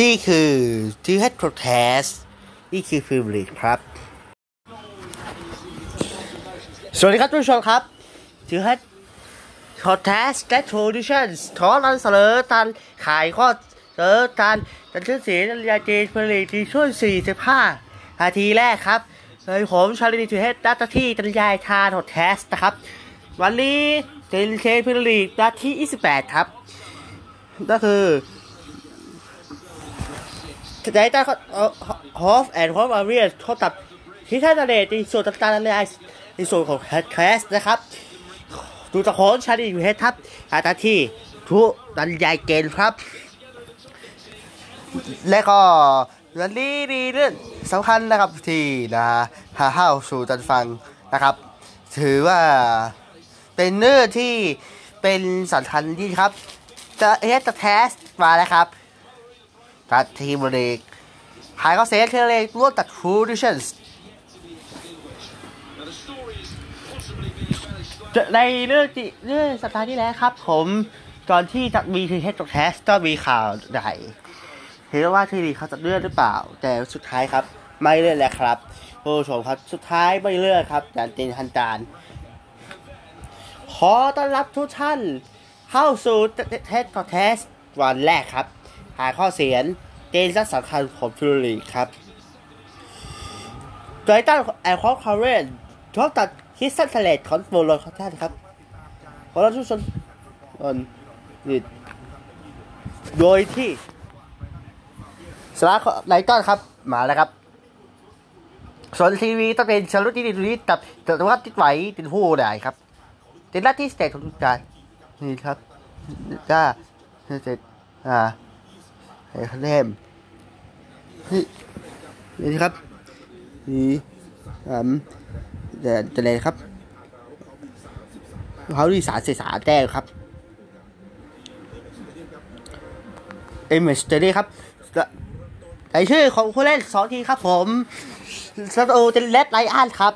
นี่คือที่ให้โปรเทสนี่คือฟิลลิกครับ สวัสดีครับทุกชมครับถือให้โปรเทสและโทดิชั่นทอรันเสนอตันขายข้อเสนอตันตันชื่อเสียงยาเจนฟิลิกที่ช่วย45นาทีแรกครับเลยผมชาลีถือให้ดัตที่ตันยายทานโปรเทสนะครับ วันนี้เจนเชนฟิลลิกดัตที่ 28 ครับ ก็คือ จะได้ตั้งฮอฟแอนด์ฮอฟอารีเท่ากับที่ท่านเดชในส่วนต่างๆในในส่วนของแฮทแคสนะครับดูตะโขนชาดีอยู่เฮดทับอาตาที่ทุดันใหญ่เกณฑ์ครับ และก็วันนี้มีเรื่องสำคัญนะครับที่นะหาห้าสู่ตันฟังนะครับ ถือว่าเป็นเนื้อที่เป็นสำคัญที่ครับจะเฮดแทสมาแล้วครับ ตัดทีมลีกหายเขาเซตเทเลกร่วมตัดทรูดิชั่นในเรื่องที่เรื่องสัปดาห์ที่แล้วครับ ผมก่อนที่จะมีทีเฮดแคสก็มีข่าวใหญ่เห็นว่าทีลีเขาจะเลื่อนหรือเปล่า แต่สุดท้ายครับ ไม่เลื่อนแล้วครับผู้ชมครับสุดท้ายไม่เลื่อนครับอย่างเป็นทางการขอต้อนรับทุกท่านเข้าสู่เทสแคสวันแรกครับ หาข้อเสียนเกณฑ์สำคัญของฟิลลีครับโดยตั้งแอลคอร์คอร์เรนชอบตัดคิสซันเทเลตของโบโลของท่านครับขอรับทุกคนนี่โดยที่สลาระไลตันครับ มาแล้วครับ ส่วนทีวีต้องเป็นชารุตที่ดีนี้ตัดแต่ว่าติดไหวติดหูได้ครับติดหน้าที่สเตทของทุกการนี่ครับจ้าเสร็จอ่า ไอ้คะแนนนี่นี่ครับนี่อืมจะจะเลยครับเขาดีสารเสียสาแต้ครับเอ็มเอสเตอรี่ครับไอชื่อของผู้เล่นสองทีครับผมสตูเจนเลสไลอันครับ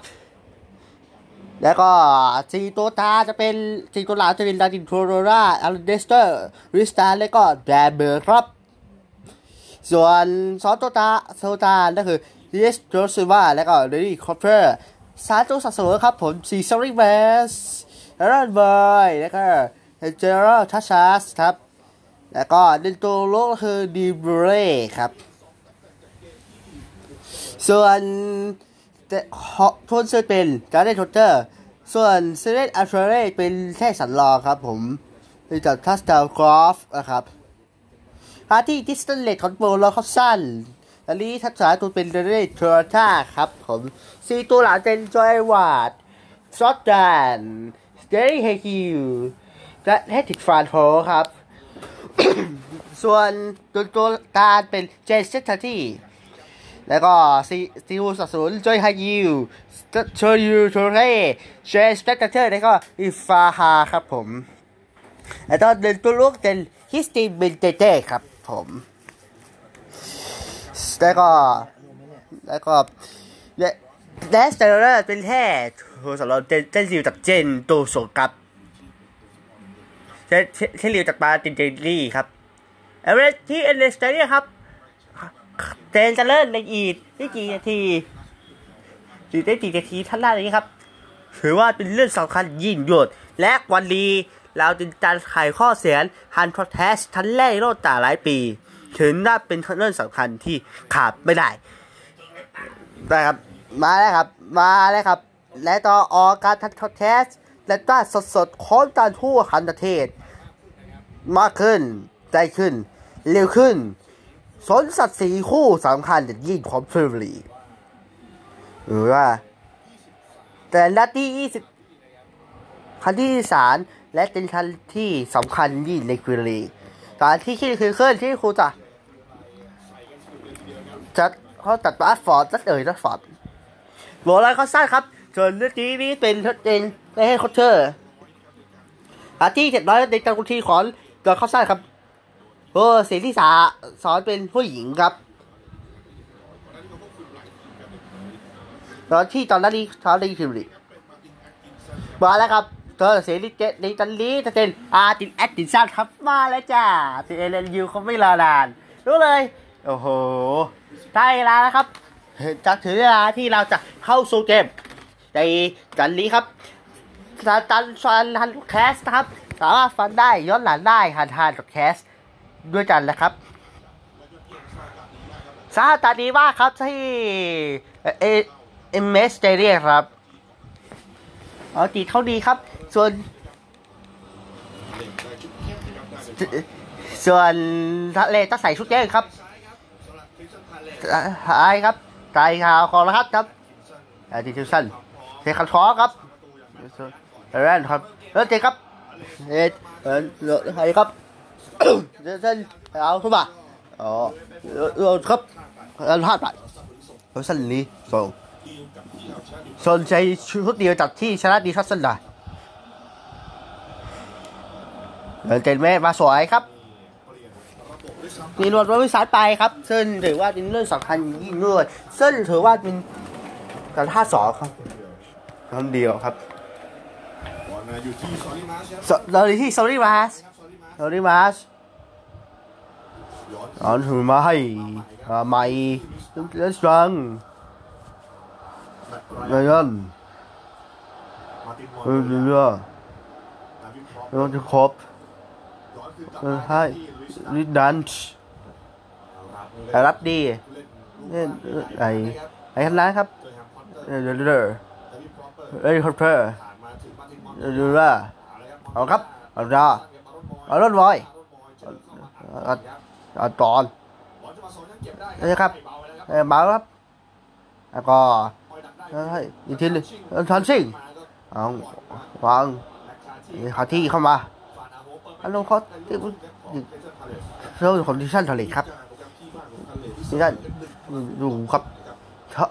แล้วก็สีตัวตาจะเป็นสีตัวหลังจะเป็นดารินโทโรราอัลเดสเตอร์ริสตาและก็แบเบอร์ครับ ส่วนซอสโตตาโซตาก็คือเยสโจซิวาและก็เดลี่คอปเปอร์ซาตัวสัสครับผมซีซอริเวสแอรอนเบย์แล้วก็เจอร์ทัชชัสครับ แล้วก็เดนโตโลก็คือดีเบรครับ ส่วนโทนเซอร์เป็นการ์เดนโทเตอร์ ส่วนเซเลตอัลเทเรเป็นแค่สันรอครับผมเป็นจากทัสตาลกรอฟนะครับาที่ดิสตันเลตของโบลเขาสั้นอันนี้ทักษะตัวเป็นเรเดทรท่าครับผมซีตัวหลังเป็นจอยวาดซอดแดนสเตอรี่เฮคิวและเฮติกฟานโฟครับ ส่วนตัวตัวการเป็นเจสเซตที่แล้วก็ซีซีวูสัสนจอยฮายิวเชอร์ยูโทเรเชสเปกเตอร์แล้วก็อิฟาฮาครับผม แล้วก็เดินตัวลูกเป็นฮิสตีนเบนเตเต้ครับ ผมแล้วก็แล้วก็แดสเตอร์เป็นแค่โทรศัพท์เจนเจนซิวจากเจนโตโซกับเช่เช่นริวจากปาตินเจนลี่ครับเอเวอร์ที่เอเนสเตอร์ครับเจนจะเลิ่นในอีกไม่กี่นาทีสี่ได้กี่นาทีท่านแรกนี้ครับ ถือว่าเป็นเรื่องสำคัญยิ่งยวดและวันนี้ เราจึงการไขข้อเสียนฮันพอแทสทันแรกในโลกต่าหลายปี ถึงน่าเป็นเรื่องสำคัญที่ขาดไม่ได้ได้ครับ มาแล้วครับ มาแล้วครับ และต่อออการทันทอแทส และต้าสดสดค้นการทั่วคันประเทศ มากขึ้นใจขึ้น เร็วขึ้น สนสัตว์สีคู่สำคัญจะยิ่งของฟิลลีหรือว่า แต่นัดที่ยี่สิบคันที่สาม และเป็นคันที่สำคัญยิ่งในฟิลลีการที่คิดคือเคลื่อนที่ครูจะจะเขาตัดบัสฟอร์ดจัดเอ่ยจัดฟอร์ดโบราณเขาสร้างครับส่วนเรื่องนี้นี่เป็นเป็นในให้คอเตอร์อานที่เจ็ดร้อยในการกุทีของตัวเขาสร้างครับโอ้เสียงที่สาสอนเป็นผู้หญิงครับตอนที่ตอนนั้นนี้เขาได้คิวริมาแล้วครับ เธอเสียงลิเจในตอนนี้จะเป็นอาตินแอดตินซันครับมาแล้วจ้าติเอเลนยูเขาไม่รอนานรู้เลย โอ้โหได้เวลาแล้วครับจะถึงเวลาที่เราจะเข้าสู่เกมในกันนี้ครับสาตันฟันฮันแคสนะครับ สามารถฟันได้ย้อนหลังได้ฮันฮันแคสด้วยกันนะครับสาตาดีมาครับที่เอเอเมสเตเรียครับ เอาจีเขาดีครับ ส่วน ส่วนทะเลต้องใส่ชุดแจ้งครับหายครับใจข่าวของรหัสครับอาทิตย์สั้นเทคันคอครับแรนครับเออเจครับเอเอเออใครครับเส้นเอาเข้ามาอ๋อเออครับอันพลาดไปเราสั้นนี้ส่งส่วนใจชุดเดียวจากที่ชนะดีทัศน์ได้ เดินเจนเมมาสวยครับมีรวดรถวิสายไปครับ ซึ่งถือว่าเป็นเรื่องสำคัญยิ่งด้วยซึ่งถือว่าเป็นการท่าสอครับคำเดียวครับอลมาอยู่ที่ซอลิมาสเราที่ซอรี่มาสซอลิมาสซอรี่มาสย้อนอ๋อถือมาให้อ่าใหม่เลสรังแบตเงินมาตินมอเออเรือนาวินฟรอปเราจะครบ อนคืนกลับเออมาให้ที่ลุยส์ลิดันช์รับดีเนี่ยไอ้ไอ้ข้างหน้าครับเจอแฮมพอตเตอร์เออเรือนาวินฟรอปเปอร์เอ้ยคอปเตอร์ผ่านมาถึงมาตินมอเออเรือเอาครับเอาดาเอารถบอยเอาเอาตอนบอลจะมาสอดเอ้ยครับเบาครับเออมาครับแล้วก็คอยดักได้เอ้ยอีกทีนึงเออทันซิ่งเอาวางหาที่เข้ามา ฟานาโฮเปิดอันลเขาที่ของเซอร์พาเลสเรื่องของดิชั่นทะเลครับดิชั่นดูครับ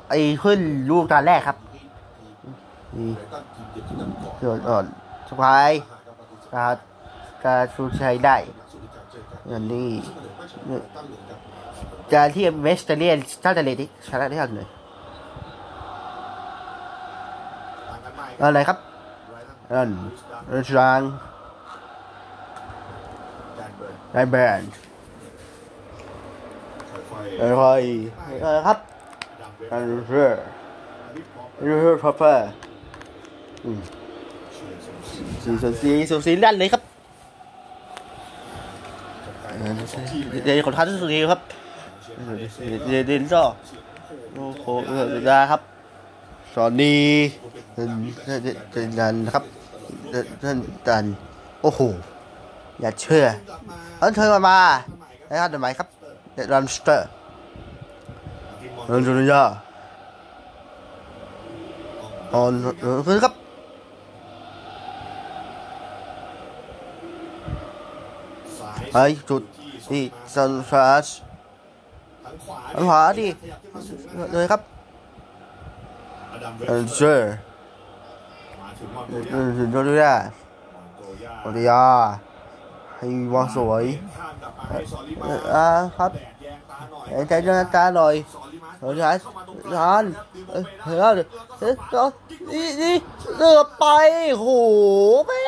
ไอ้ขึ้นลูกตาแรกครับนี่ส่วนอ่อนสบายการการชูชัยได้อย่างนี้การที่เวสเตเลียนท่าทะเลที่ชนะได้ทันเลยอะไรครับอันรัชรัง ไดแบนด์อะไรอะไรครับอันเรอร์เรอร์พัฟเฟอร์สีสูสีสูสีลั่นเลยครับเดี๋ยวขอท้าที่สุดทีครับเดี๋ยวเดี๋ยวก็โอ้โหเออได้ครับสอนดีเดินดันครับเดินดันโอ้โหอย่าเชื่อ เอาเธอมามาแล้วทำไมครับเดรันสเตอร์เดินจุลยาออนคือครับไอ้จุดที่ซันฟราสทางขวาทางขวาดิเลยครับอดัมเวเออเจอร์มาถึงมอนโกเอย่าอจุดยาโกย่าปริยา ให้วาสวยอ่าครับแดดแยงตาหน่อยไอ้ใจเดินตาหน่อยซอลิมาเออใช่เข้ามทลางานเออเฮ้ยเฮ้ยเฮ้ยนี่นี่เลือไปโหแม่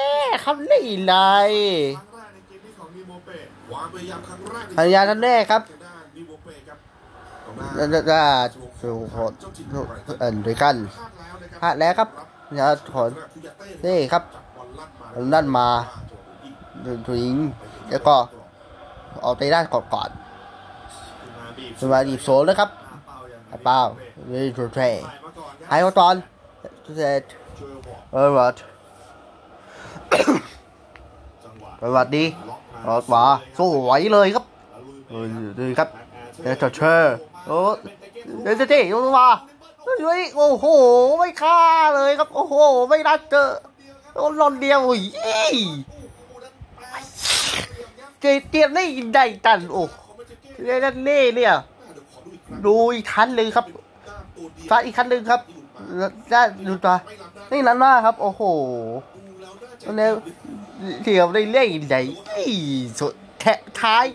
คำนี้เลยครั้งแรกในเกมนี้ของนิโมเปะวางพยายามครั้งแรกพยายามกันแน่ครับนนิโมเปะครับตรงหน้าจะจะขดเอ็นด้วยกันพลาดแล้วนะครับพลาดแล้วครับจะถอนี่ครับลั่นมา ลั่มาถึงแล้วก็ออกไปด้านก่อนก่อนสมาดีโซนแล้วครับเปล่าเลยโรเทไอ้ตอนเสร็จเออวัดสวัสดีออกมาสวยเลยครับเออดีครับเดชเชอร์โอ้เดชเจลงมาเฮ้ยโอ้โห ไม่ฆ่าเลยครับ โอ้โห ไม่รักเจอโดนหลอนเดียวอุ้ย เจเตียนนี่ได้ตันโอ้เล่นเล่เนี่ย ดูอีกคันหนึ่งครับฟาอีกคันหนึ่งครับได้ดูตานี่นั้นมากครับ โอ้โหเนี่ยเทียบได้เล่นใหญ่สุดแทะท้าย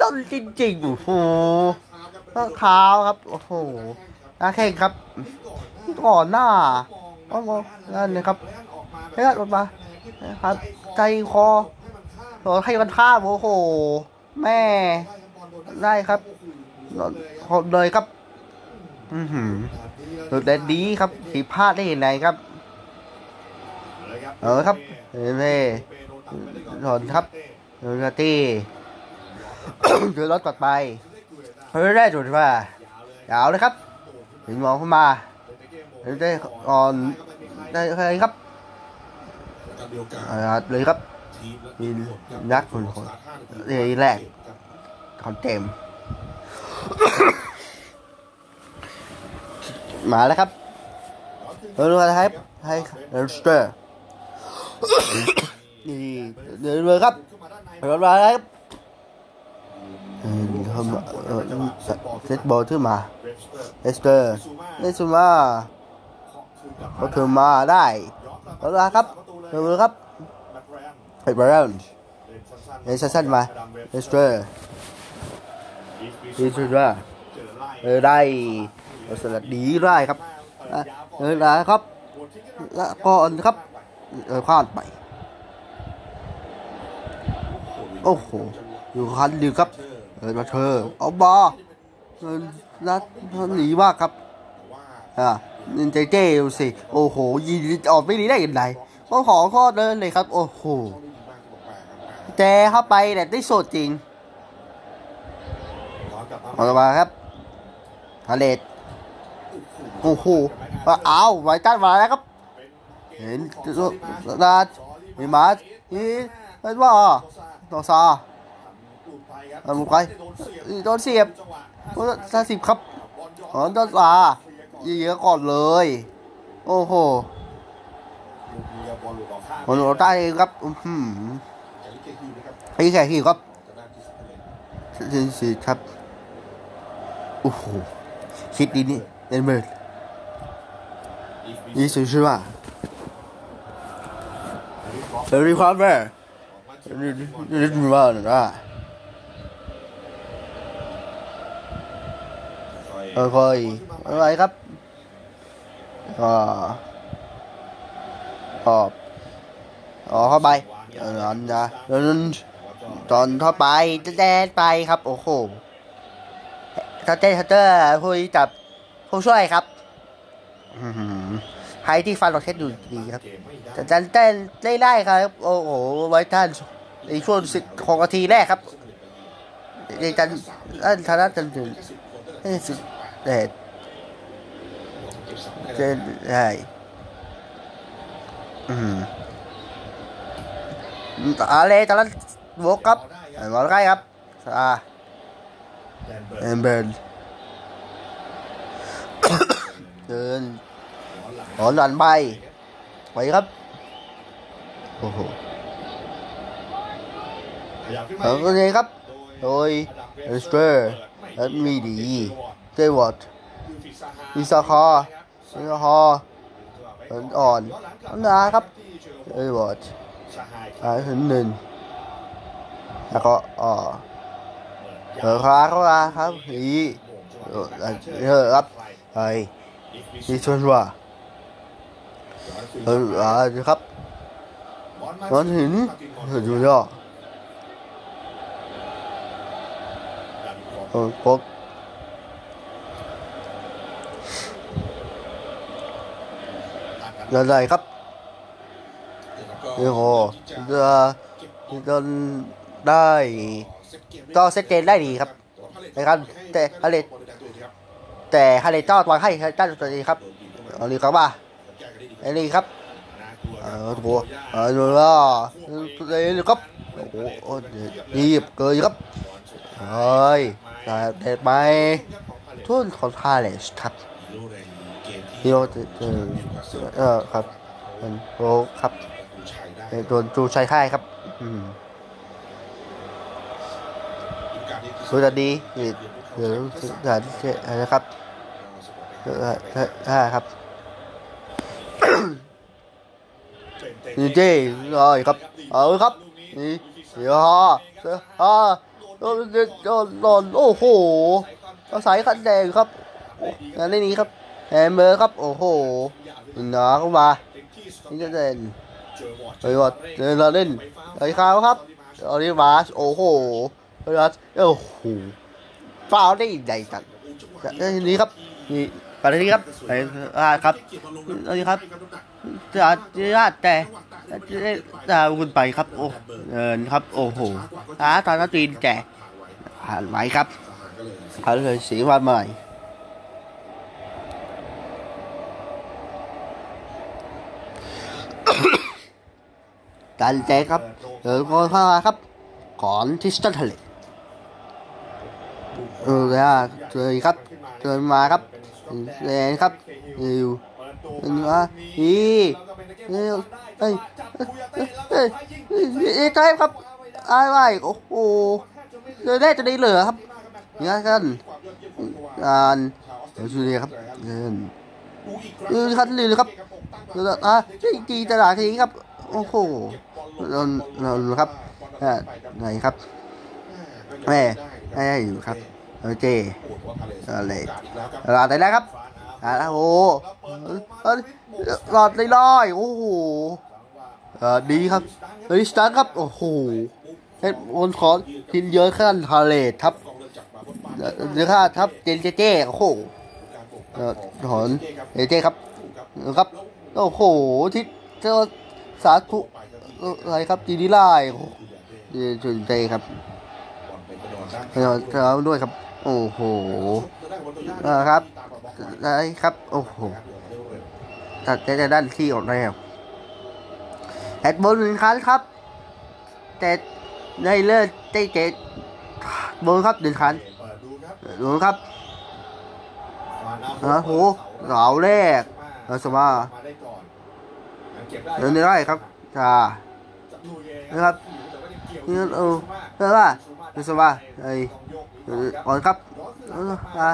ต้นจริงๆโอ้โหต้อเท้าครับ โอ้โหหน้าแข้งครับ ก่อนหน้าอ้โหนั่นนะครับเฮ้ยรถมาครับใจคอ โอ้ให้มันท่าบโอ้โห แม่ ได้ครับหมดเลยครับ อือหือสุดเด็ดดีครับผิดพลาดได้ยังไงครับ เออครับเอเม่ถอนครับเออตี้เดือรถกดไปเฮ้ยได้จุดว่ายาวเลยครับถึงมองเข้ามาเฮ้ยได้อ่อนได้อะไรครับเลยครับ มีนักคนคนเอ้ยแรกคอนเต็ม มาแล้วครับเอออะไรครับให้เอสเตอร์นี่เดินเลยครับเดินมาแล้วครับเออเข้ามเออเซตบอลขึ้นมาเอสเตอร์เอสมาเขาถึงมาได้เอาละครับเดินเลยครับ ไปบราวน์เอสสั้นมาเอสเตอร์ดีสุดว่าเออได้สลัดดีได้ครับเออได้ครับแล้วก็ครับเออพลาดไป โอ้โห อยู่คันดีครับ เออมาเธอเอาบอลเออนัดหนีมากครับอ่านินเจเจดูสิ โอ้โห ยิงออกไม่ดีได้ยังไงก็ขอข้อเดินเลยครับ โอ้โห แจเข้าไปแต่ได้โสดจริงเอาละมาครับฮาเลตโอ้โหเอาไวตันมาแล้วครับ เห็นดาดมีมาร์นี่เห็นว่าต่อซาเอาลงไปโดนเสียบโดนซาสิบครับขอโดนซาเยอะก่อนเลย โอ้โหมันเราได้ครับ อืม ไอ้แค่ขี้ครับสิสิครับโอ้โหคิดดีนี่เอ็นเบิร์ดนี่สุดชื่อว่าเดี๋ยวรีความแม่นี่นี่มีว่าหน่อยนะเออคอยอะไรครับก็ขอบอ๋อเข้าไปเออนั่นนะแล้วนั่น ตอนเข้าไปแดนไปครับ โอ้โหทัตเต้ทัตเตอร์คุยกับผู้ช่วยครับอื้อหือใครที่ฟันราเทสดูดีครับแต่จันเต้นได้ได้ครับ โอ้โห ไว้ท่านในช่วงสิบหกนาทีแรกครับในจันอันธนาจันถึงให้สิเด็ดเจนได้อืมอะไรตอนนั้น วกครับหมอใกล้ครับอ่าเอ็มเบิร์นเดินหอนหลันใบไปครับโอ้โหแล้วก็เลยครับ โดยเอสเตอร์และมีดีเจวอตอิซาคออิซาคออ่อนอันนะครับเจวอตอ่าถึงหนึ่ง แล้วก็เออเออคาเข้ามาครับอีเออครับไอ้ที่ชวนว่าเอออ่าครับมันห็นเห็นอยู่ยออพบอะไรครับโอ้โหจะจะ ได้ก็เซตเจนได้ดีครับนะครับแต่ฮาเลตแต่ฮาเลตก็วางให้ด้านตัวเองครับเอาลีครับว่าไอ้นี่ครับเออตัวเออดูล่ะเลยครับโอ้โหรีบเกินครับเฮ้ยต่เด็ดไปทุนของฮาเลสครับฮีโร่เออเออครับเป็นโรครับโดนจูชัยค่ายครับ อืม รู้จักดีเดี๋ยวสารนะครับใช่ครับนี่เจ้เลยครับ เอาครับ นี่เดี๋ยวฮะฮะโดนโดนโดนโอ้โหเราใส่ขันแดงครับงานนี้ครับแฮมเบอร์ครับ โอ้โหหนาเข้ามานี่จะเด่นไปวัดเดินเราเล่นไอ้ขาวครับเอาดิมาโอ้โห ไปวัดโอ้โหฟาวได้ใหญ่จัดนี่ครับนี่ไปเลยนี่ครับไปาครับนี่ครับจะจะแต่จะจะคุณไปครับ โอ้เออครับ โอ้โหอาตอนตีนแก่ผ่านไหมครับผ่านเลยสีวันใหม่การแจครับเออก็เข้ามาครับ ขอนทิสตันทะเล เออแล้วเจอครับเจอมาครับแรงครับอยู่เนว่าอีเอ้ยเอ้ยเอ้ยเอ้ยเอ้ยใช่ครับไอ้ไว้โอ้โหเลยได้จะได้เหลือครับเนี่ยกันอ่านเดี๋ยวชูเรียครับเงินเออคันลือครับอะจริงจริงตลาดทีครับโอ้โหนนนครับอ่าไหนครับแม่แม่อยู่ครับ เอเจอะไรหลอดได้แล้วครับอ่าโอ้โหหลอดเลยลอยโอ้โหอ่าดีครับเฮ้ยสตาร์ครับโอ้โหเฮ็ดบนคอทินเยอะขั้นทะเลทับเยอะขั้นทับเจนเจเจโอ้โหถอนเจเจครับครับโอ้โหทิศเจ้าสาธุอะไรครับจีดีไลน์จุนเจครับเราด้วยครับ โอ้โหนะครับอะไรครับ โอ้โหตัดจะด้านที่ออกแล้วแฮดบอลหนึ่งครั้งครับ แต่ได้เลิศได้เจ็ดบอลครับหนึ่งครั้งดูครับนะโหเหลาแรกเราสมาเดินได้ครับจ้านะครับนี่เออเออว่าดูสมาไอ้ บอลครับอา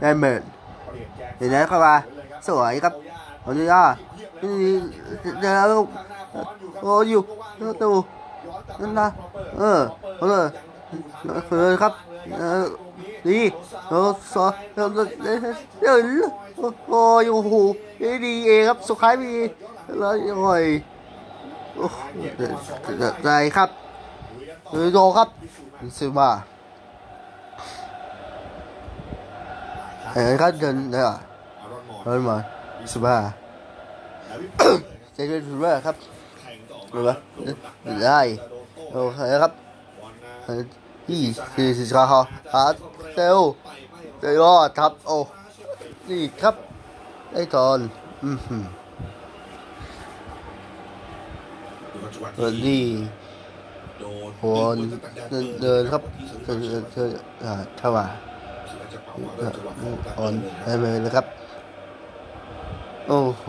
ได้เมิดเห็นไหมเข้ามาสวยครับบอลนี่อะนี่เดี๋ยวโอ้อยู่ตูนั่นนะเออเออเออครับเออดีเออสอเออเออเออโอ้ยโอ้โหดีเองครับสุดท้ายมีแล้วโอ้ยโอ้ใจครับโดครับซื้อมา เออครับเดินได้อะเดินมาซื้อมาเจ๊ซื้อมาครับหรือว่าได้โอเคครับยี่สี่สิบห้าฮาร์เซลเจอดครับโอ้นี่ครับได้ตอนอืมฮึนี่โอนเดินครับเดินเดินอ่าเท่าไหร่โอ่อนได้เลยนะครับ โอ้โห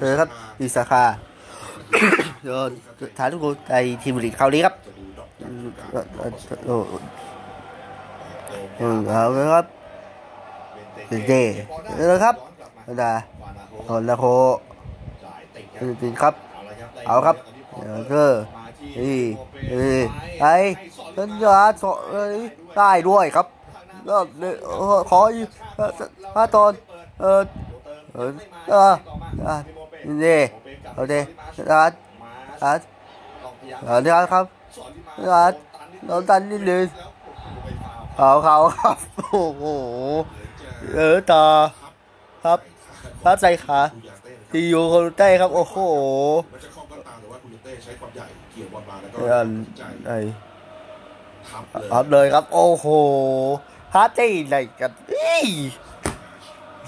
นะครับอีสาขาโดนฐานทุกคนในทีมลีกคราวนี้ครับโอ้เอาเลยครับเจนะครับดาโอนละโคจริงครับ เอาครับเออนี่ไอ สัญญาสอได้ด้วยครับก็ขอมาตอนเออเออเออเนี่โอเครัดรัดเออเดี๋ยครับรัดเราตันนิดนึงเขาเขาครับโอ้โหเออต่อครับครับใจขาทีอยู่คนใต้ครับ โอ้โหมันจะคล่อก็ตามแต่ว่าคุณเต้ใช้ความใหญ่เกี่ยวบอลมาแล้วก็ใจ อ้ทับครับเลยครับ โอ้โหฮาร์ตี้ไหนกันอี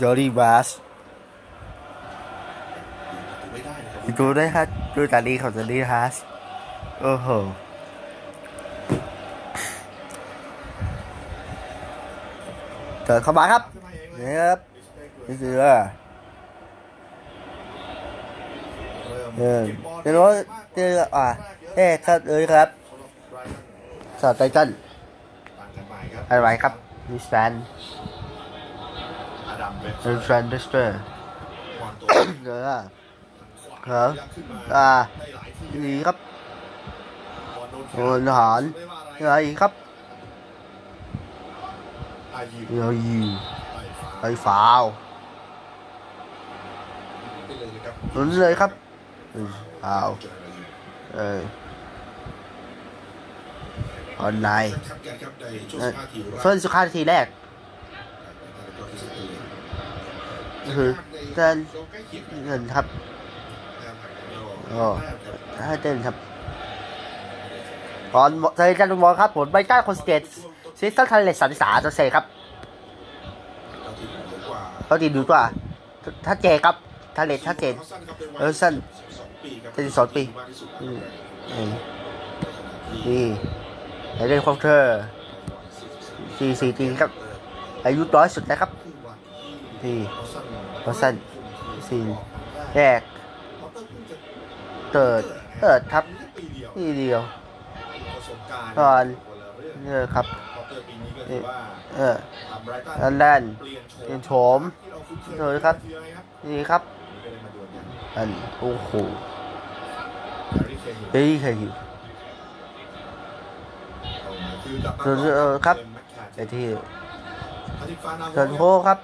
จอร์ดี้บาสไม่ได้นะครับดูได้ฮะดูตาดีของจอร์ดี้บาสโอ้โหเกิดเข้ามาครับนี่ครับนี่คือว่าเออเดี๋ยวเราเจออ่าเอ๊ะครับเอ้ยครับ สอดไตเติ้ลต่างกันใหม่ครับอะไรครับมิสแตนอดัมเบนเอลแฟนเดสเตอร์บอลตัวเดี๋ยวอะขวาครับขึ้นมาอ่าได้หลายทีนี่ครับบอลโดนโอนหารไม่ว่าอะไรอะไรครับอายิมเดี๋ยวยิงไปฝาไปฟาวไปเลยนะครับลุ้นเลยครับฟาวเจออายิมเออออนไลน์ครับแกครับในช่วงเอ่อ15ทีแรกเฟิร์นสุขานาทีแรกคือเดินใกล้เคียงกันเงินครับก็ให้เต้นครับก่อนเซอร์จันทร์บอลครับผลไบต้าคอนสเตทซิสตันทันเลสสันสาตัวเซครับเขาดีดูกว่าถ้าเจครับทันเลสถ้าเจนเออสั้นเป็นสองปี อืมอืมนี่ ในเรื่องของเธอสี่สี่ปีครับ อายุน้อยสุดนะครับที่วอสันสี่แรกเติดเติดครับนี่เดียวก่อนเออครับเอออันแรนเปลี่ยนโฉมเลยครับ นี่ครับ อัน โอ้โหเฮ้ยใครอยู่ เออครับไอ้ที่เทิร์นโคครับ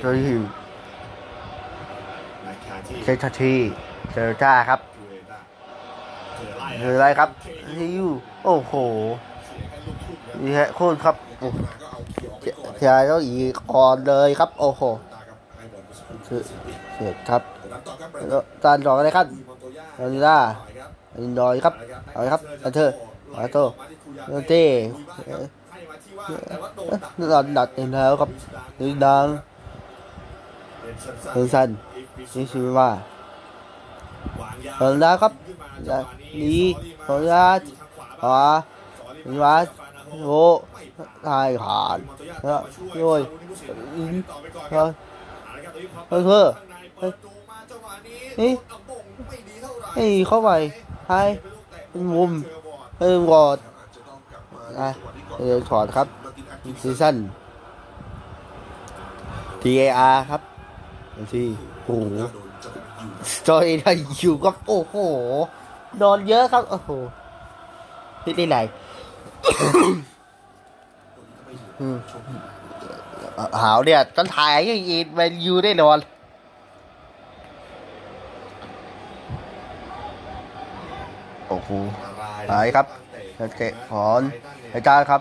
เทิร์นฮิวเซทัทีเจอจ้าครับเจออะไรครับฮิวโอ้โหนี่ฮะโค่นครับโอ้เสียต้องอีกอ่อนเลยครับ โอ้โหคือเสียครับแล้วจานดอกอะไรครับลาลิล่าลินดอยครับ เอาลยครับอันเธออาโตโนเต้หลัดหลัดเองแล้วครับนี่ดังเซนซันนี่ชื่อว่าเปิดแล้วครับนี่ขออนุญาตขออนุญาโอ้ทายผ่านแล้วด้ยเฮ้ยเฮ้ยเฮ้ยเฮ้ยนี่นี่เข้าไปให้ มุมเฮ้ยกอดอะเดี๋ยวถอดครับซีซั่น TAR ครับที่โอ้โหจอยได้อยู่ครับโอ้โหโดนเยอะครับ โอ้โหที่ได้ไหนหาวเนี่ยต้นถ่ายยังอีนแมนยูได้นอน โอ้โหหายครับเตะถอนอาจารย์ครับ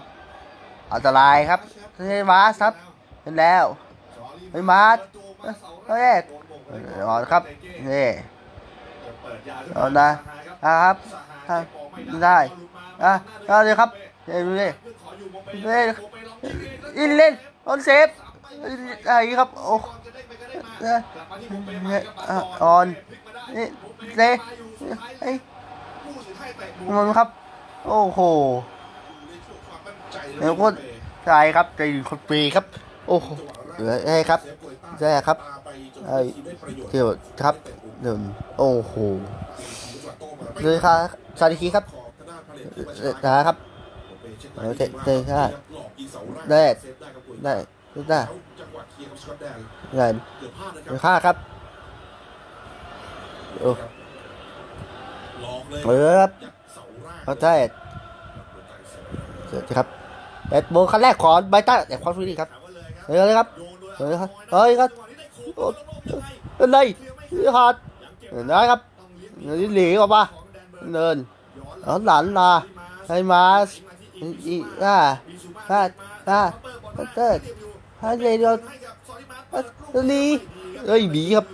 อันตรายครับเฮ้ยมาสครับเห็นแล้วเฮ้ยมาสเฮ้ยนอนครับนี่นอนนะอะครับอะได้อะเอาเลยครับเดี๋ยวดูดิเล่นอินเล่นออนเซฟอะไรครับโอ้เนี่ยอะออนนี่เล่ไอ้ มันครับ โอ้โหเดี๋ยวก็ใช่ครับใจคนปีครับ โอ้โหเหลือไอ้ครับใช่ครับไอ้เกี่ยวครับหนึ่งโอ้โหเลยครับสวัสดีครับนะครับเตะเตะค่ะได้ได้ได้เงินค่าครับโอ้ เออครับเขาใช่เสร็จครับเอ็ดโบคันแรกของไบต้าแต่ความฟรีครับเฮ้ยเลยครับเฮ้ยครับเฮ้ยครับเป็นไรขาดได้ครับนี่หลีออกมาเดินเอาหลานมาให้มาอีอ่าอ่าอ่าเติร์ดให้เดียวลีเอ้ยบีครับ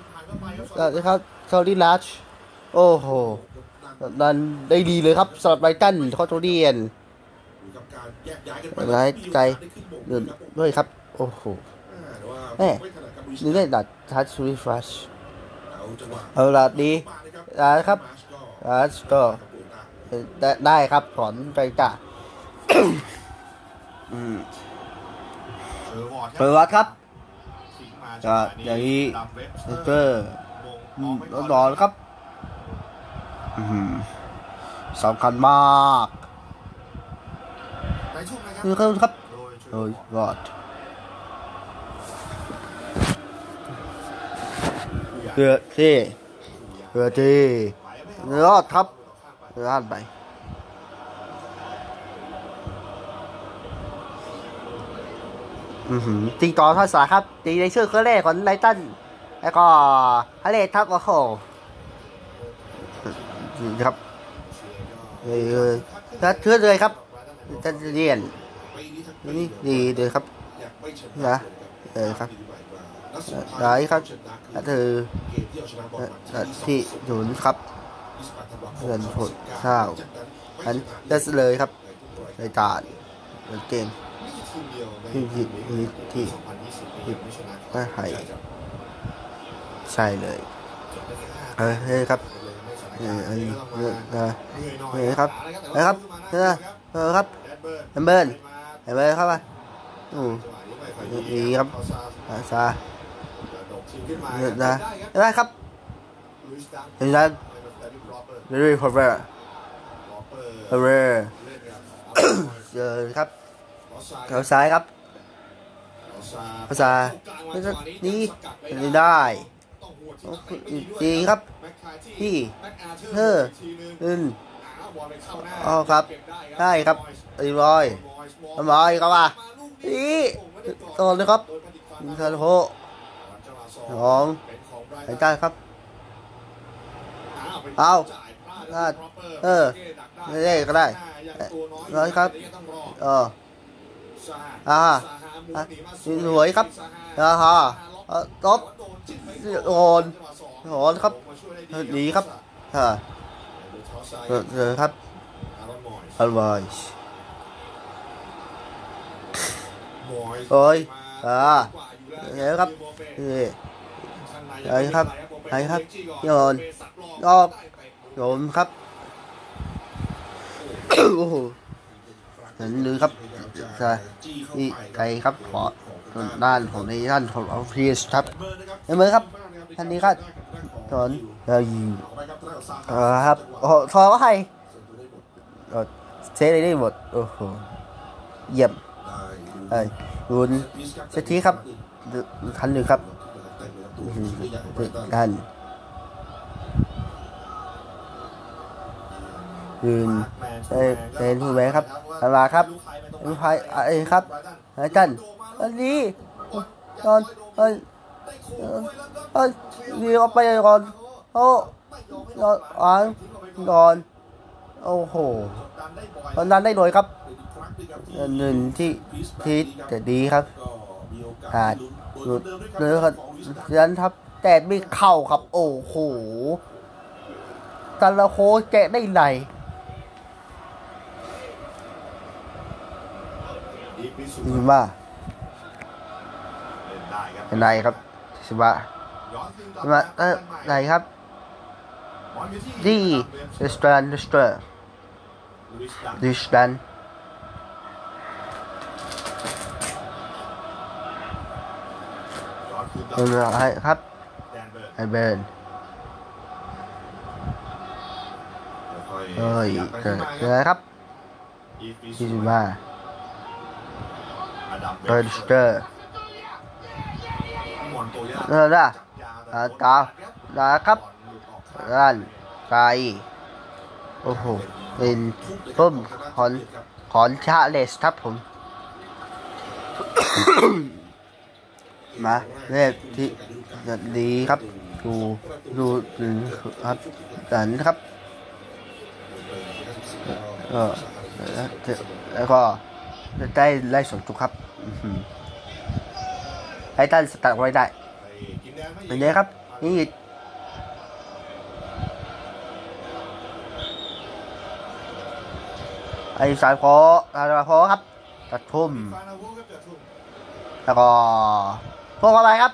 นะครับซอรี่ลัชโอ้โห ดันได้ดีเลยครับสำหรับไบตันคอตเรียนร้ายใจเดินด้วยครับ โอ้โหแม่นี่ได้ดัดทัชซูริฟัชเอาละดีนะครับอ่าก็ได้ได้ครับถอนใจจ่าอืมเปิดวัดครับก็อย่างนี้เจออืมแล้วนอนครับอืม สำคัญมากในช่วงนะคนี่รับครับโอ้ยรอดเรือที่เรือที่รอดครับรอดไปอือหือตีต่อท่าสาครับตีในชื่อเครื่องเล่ของไลตัน แล้วก็ฮาเลทับโอ้โห นี่ครับเลยเลยถ้าเชื่อเลยครับจะเรียนปีนี้ทั้งปีนี่ดีเลยครับนะเออครับนัดสุดได้ท้ายครับถ้าเธอเกมที่เอาชนะบอลเอ่อมาที่ศูนย์ครับ28ธันวาคมเงินผลข้าวอันไม่ชนเลยครับในทุกรายในการจานเกมนี่คือทีมเดียวในที่ที่ที่ที่ที่ไม่ห้ใช่ใช่เลยเออเฮ้ยครับ นะเออเออนี่ก็ต้องเนื่ยน่อยเฮ้ยครับแต่เฮ้ยครับนมาเออนะเออครับแดนเบิร์นแอมเบิร์นเห็นเข้ามาอืมจังหวะนี้ไม่ค่อยดีครับเอาซาอาซาโดดทีมขึ้นมาเนยได้ครับเห็นไหมครับลุยส์ดังเห็นไหมไปมาแต่ที่รอเปอร์ very power รอเปอร์เล่นกับเจอครับออสซาเท้าซ้ายครับออสซาภาษาเข้ากลางมาจังหวะนี่สกัดไม่ได้ ต้องหัวที่เตะไม่ดีด้วยจริงครับแม็กคาที่เธออืมอ๋อครับ ได้ครับเรียบร้อยทำไมครับอะนี่โดเลยครับโดนคาโฮสองเป็นของไอ้ตันได้ครับเอาเอาเอเออได้ก็ได้ร้อยครับ เอออ่าสวยครับอ่าฮะเออตบ โดนโดนครับเออดีครับอ่าเออครับอร่อยโอ้ยอ่าเดี๋ยวครับนี่เอ้ยครับไอ้ครับโยนออกโยนครับโอ้โหเห็นหรือครับใช่นี่ไกลครับขอ ส่วนด้านของในด้านของออฟฟิศครับเห็นไหมครับท่านนี้ครับถอนเออเออครับโอ้ทอว่าใครเออเซฟได้หมดโอ้โหเยี่ยมเอ้ยุนเซทีครับคันหนึ่งครับอื้อหือด้านยืนเอ้เป็นผู้ไหมครับมาครับเป็นใครเอ้ครับอาจารย์ อันนี้ตอนเอ้ยเอ้ยมีออกไปก่อนโอ้นอนอ่านนอนโอ้โหตอนนั้นได้หน่อยครับหนึ่งที่ที่แต่ดีครับขาดหลุดเลยครับยันครับแต่ไม่เข้าครับ โอ้โหแต่ละโคแกะได้ไหนสิว่า เป็นไรครับสิว่ามาเออไหนครับดีดิสแตนดิสแตนดิสแตนเป็นอะไรครับไอเบนเอ้ยเกิดอะไรครับที่สิมาเบนสเตอร์ เออละอ่าตานะครับด้านไกโอ้โห เป็นต้มขอนขอนชาเลสครับผม มาเลขที่ดีครับ ดูดูถึงครับสันครับเออแล้วก็ได้ไล่สองจุกครับอื้ไอ้ตันสตาร์ทไว้ได้ เป็นไงครับนี่ไอ้สายพอสายพอครับตัดทุ่มแล้วก็พวกเข้าไปครับ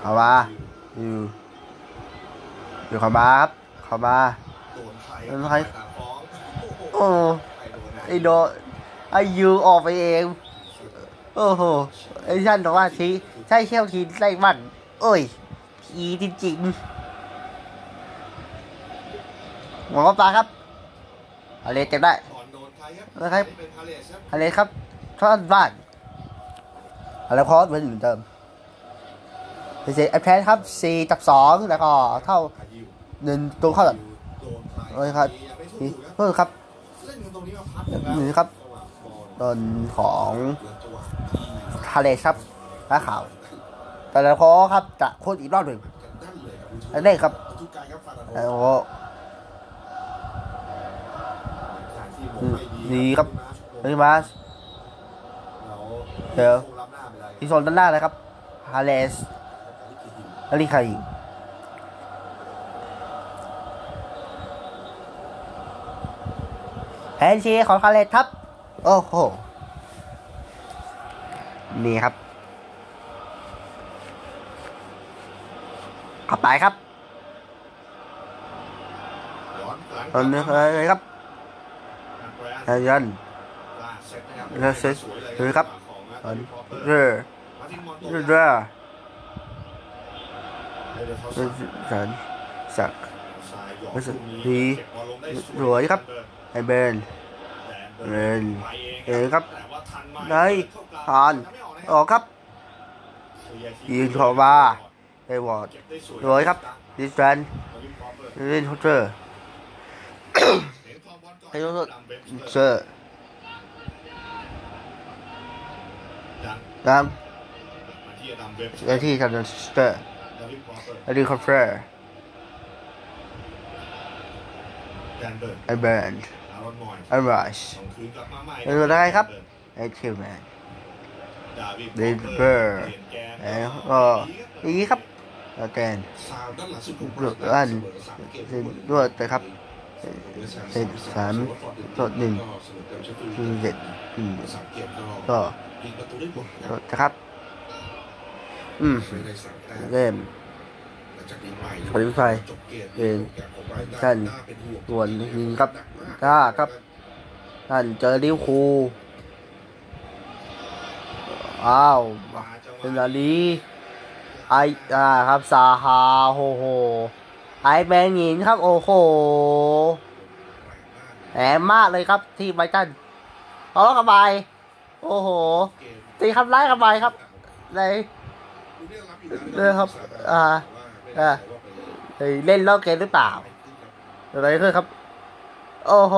เข้ามาอยู่อยู่เข้ามาครับเข้ามาโอ้ไอโดไอยูออกไปเอง โอ้โหไอท่านบอกว่าที ใช่เชี่ยวทีไส้มันโอ้ยทีจริงๆหมอปลาครับอะไรเจ็บได้นะครับอะไรครับทอนบ้านอะไรคอสเหมือนเดิมเป็นเซไอแพนครับสี่กับสองแล้วก็เท่าหนึ่งตัวเข้าแบบเลยครับนี่เพิ่มครับนี่ครับตนของทะเลครับฟ้าขาว แต่ละคอครับจะโคตรอีกรอบหนึ่งอันนี้ครับแล้วก็ดีครับเฮ้ยมาสเดี๋ยวที่โซนด้านหน้าเลยครับฮาเลสฮาริคาอิแฮนด์เชียร์ของฮาเลสครับ โอ้โห นี่ครับ ขับไปครับตอนนี้เลยครับแฮนยันเรเซสเลยครับตอนเรอเรอเรอสันสักดีสวยครับไอเบนเบนเองครับได้ผ่านออกครับยืนขอมา ไอวอร์ดสวยครับดิสแตนเล่นฮอตเตอร์ไอ้รถเซอร์ตามไอ้ที่ทำสเตอร์ไอ้ที่คอนเฟอร์ไอ้แบรนด์ไอ้ไรส์ไอ้ตัวได้ครับไอ้คิวแมนเดนเบอร์ไอ้ก็อย่างนี้ครับ แล้วแกนซาวด้านหลังสุดหลุดอันด้วยนะครับเป็นสามสดหนึ่งคือเจ็ดอืมสามเกมก็ก็ยิงประตูได้หมดนะครับ อืมเล่มหลังจากไปขอลิฟายเกมเองแกของไบรตัท่านน่วงส่วนยิงครับถ้าครับท่านเจอลิวคูอ้าวเป็นอันนี้ ไออ่าครับซาฮาโฮโหไอแมงหญิงครับโอ้โหแหมมากเลยครับที่ไบตันเอาล้วกระบายโอ้โห ตีคำร้ายกระบายครับในคุณได้รับอยู่ออครับ อ่าอ่าเฮ้ยเล่นล่าเกมหรือเปล่า อะไรขึ้นครับ โอ้โห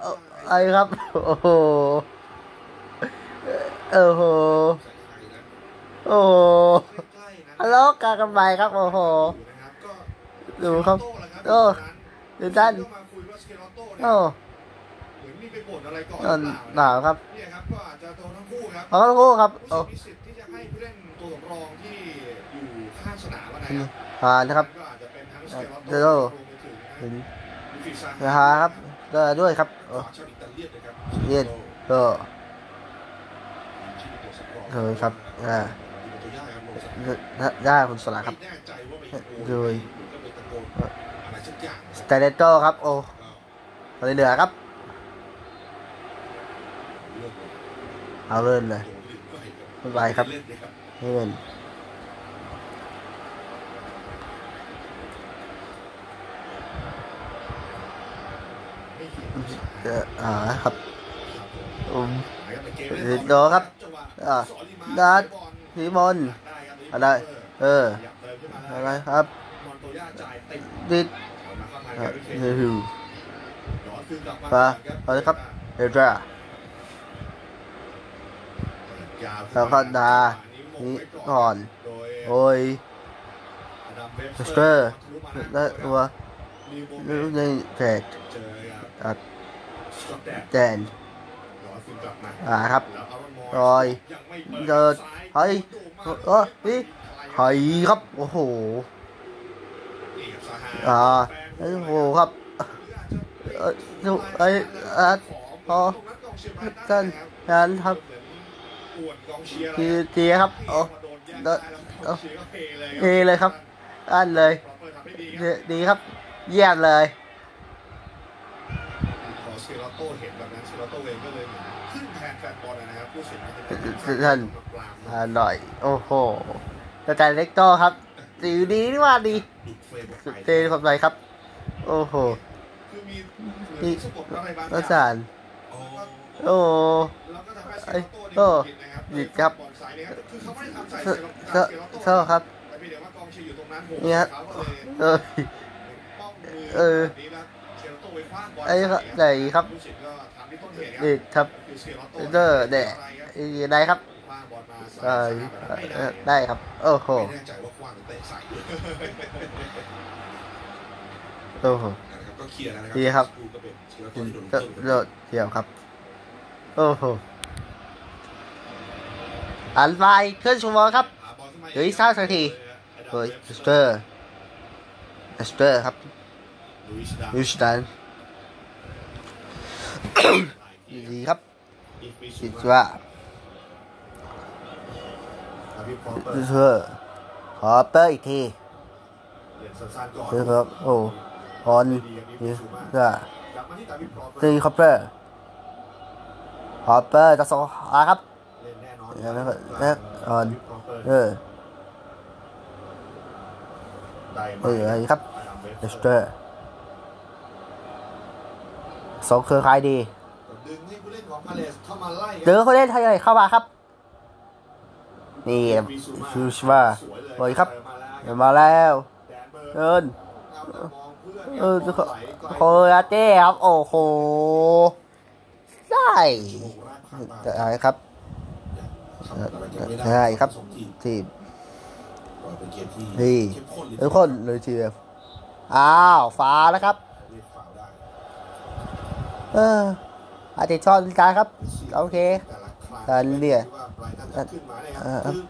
เอ่อไอครับ โอ้โห โอ้โห โอ้โหฮัลโหลกากระบายครับโอ้โห ดูครับโอ้ดูด้านโอ้เหมือนมีไปบ่นอะไรก่อนนั่นหนาวครับเนี่ยครับก็อาจจะโดนทั้งคู่ครับเอาทั้งคู่ครับผู้โอ้มีสิทธิ์ที่จะให้ผู้เล่นตัวสำรองที่อยู่ข้างสนามนะครับผ่านนะครับก็อาจจะเป็นทั้งสเกลเดี๋ยวรวมไปถึงเห็นลูฟิซานะฮะครับเดินด้วยครับขโอ้อชาวอิตาเลียนนะครับเลียนก็ชื่อตัวสำรองเคยครับอ่า ได้คุณสลาครับไม่แน่ใจว่าไปโกนโดยก็ไปตะโกนอะไรสักอย่างสเตเลโตครับ โอ้อะไรเหลือครับ เอาเล่นเลยไม่ไหวครับนี่เป็นเอ่ออ่าครับอืมโดครับอ่าดัดสีบอล อะไร เอออะไรครับดิดอะเฮฮิวปะอะไรครับเฮดราแล้วก็ดานี้ก่อน โอ้ยสเตอร์และตัวลูกในแจกอัดแจนอ่าครับรอยเดินเฮ้ย เออพี่เฮ้ยครับ โอ้โห อ่าโอ้โหครับเออดูไอ้อะพอท่านนั้นครับทีเียครับโอ้เดินโอ้เอเลยครับ อันเลยดีครับเยี่ยมเลยเซโรโตเห็นแบบนั้นเซโรโตเองก็เลยขึ้นแทนแฟนบอลนะครับผู้เสียหายท่าน อร่อย โอ้โหแต่ใจเล็กโตครับสีดีนี่ว่าดีดุดเฟรมออกสุดไปเตนขอบใจครับ โอ้โหคือมีเหมือนสะกดอะไรบางอรัย่างสารโอ้โอ้แล้วก็ทำให้เซไอ้โรโต้โอ้นี่ผิดนะครับผิดครับบอลสายเนี่ยคือเขาไม่ได้ทำใส่เซเซโรเซโต้เซอครับแต่เพียงแต่ว่ากองเชียร์อยู่ตรงนั้นโหเนี่ยเขาก็เลยเออป้องมือเออแบบนี้แล้วเซโรโต้ไปคว้างบอลไอ้ใส่ไหนครับผู้สิทธิ์ก็ทำที่ต้นเหตุเด็กครับคือเซโรโต้เดอร์แด่ได้ครับคว้างบอลมาใส่เออสนามแบบนั้นไม่ เอได้อได้ครับ โอ้โหไม่แน่ใจว่าคว้างเตะใส่โอ้โหก็เคลียร์นะครับดีครับก็เป็นเชื้อตัวที่โดนก็เพิ่มโดดเดี่ยวครับ โอ้โหอันไฟขึ้นชูวอครับหาบอลขึ้นมาเดี๋ยวอีกสักนาทีโดยเอสเตอร์เอสเตอร์ครับลุยส์ดายูสตันดีครับคิดว่า เปิดยูเซอร์ขอเปอร์อีกทีเรียนสั้นๆก่อนคือครับโอ้พอนยูเซอร์กลับมาที่ดาวิดพร้อมตีคอปเปอร์คอปเปอร์จะส่งอาครับเล่นแน่นอนแล้วก็แล้วออนดาวิดพร้อมเปิดเออได้เอออะไรครับอดัมเอสเตอร์สองเครือข่ายดีดึงให้ผู้เล่นของพาเลสเข้ามาไล่เจอคนเล่นไทยเข้ามาครับ นี่ฟิวชว่าโอ้ยครับมาแล้วเบิร์เดินเออเออโคลไกลโคราเต้ครับ โอ้โหได้ชั่วโมงแรกผ่านมาจะอะไรครับไรกันไม่ใช่ครับทีมทีเป็นเกมที่นี่เข้มข้นทุกคนเลยทีเดียวอ้าวฟ้าแล้วครับ เอออาติชอนการครับ โอเค การเรียกที่ว่าไบรตันจะขึ้นมาเนี่ยคเอรับอคือ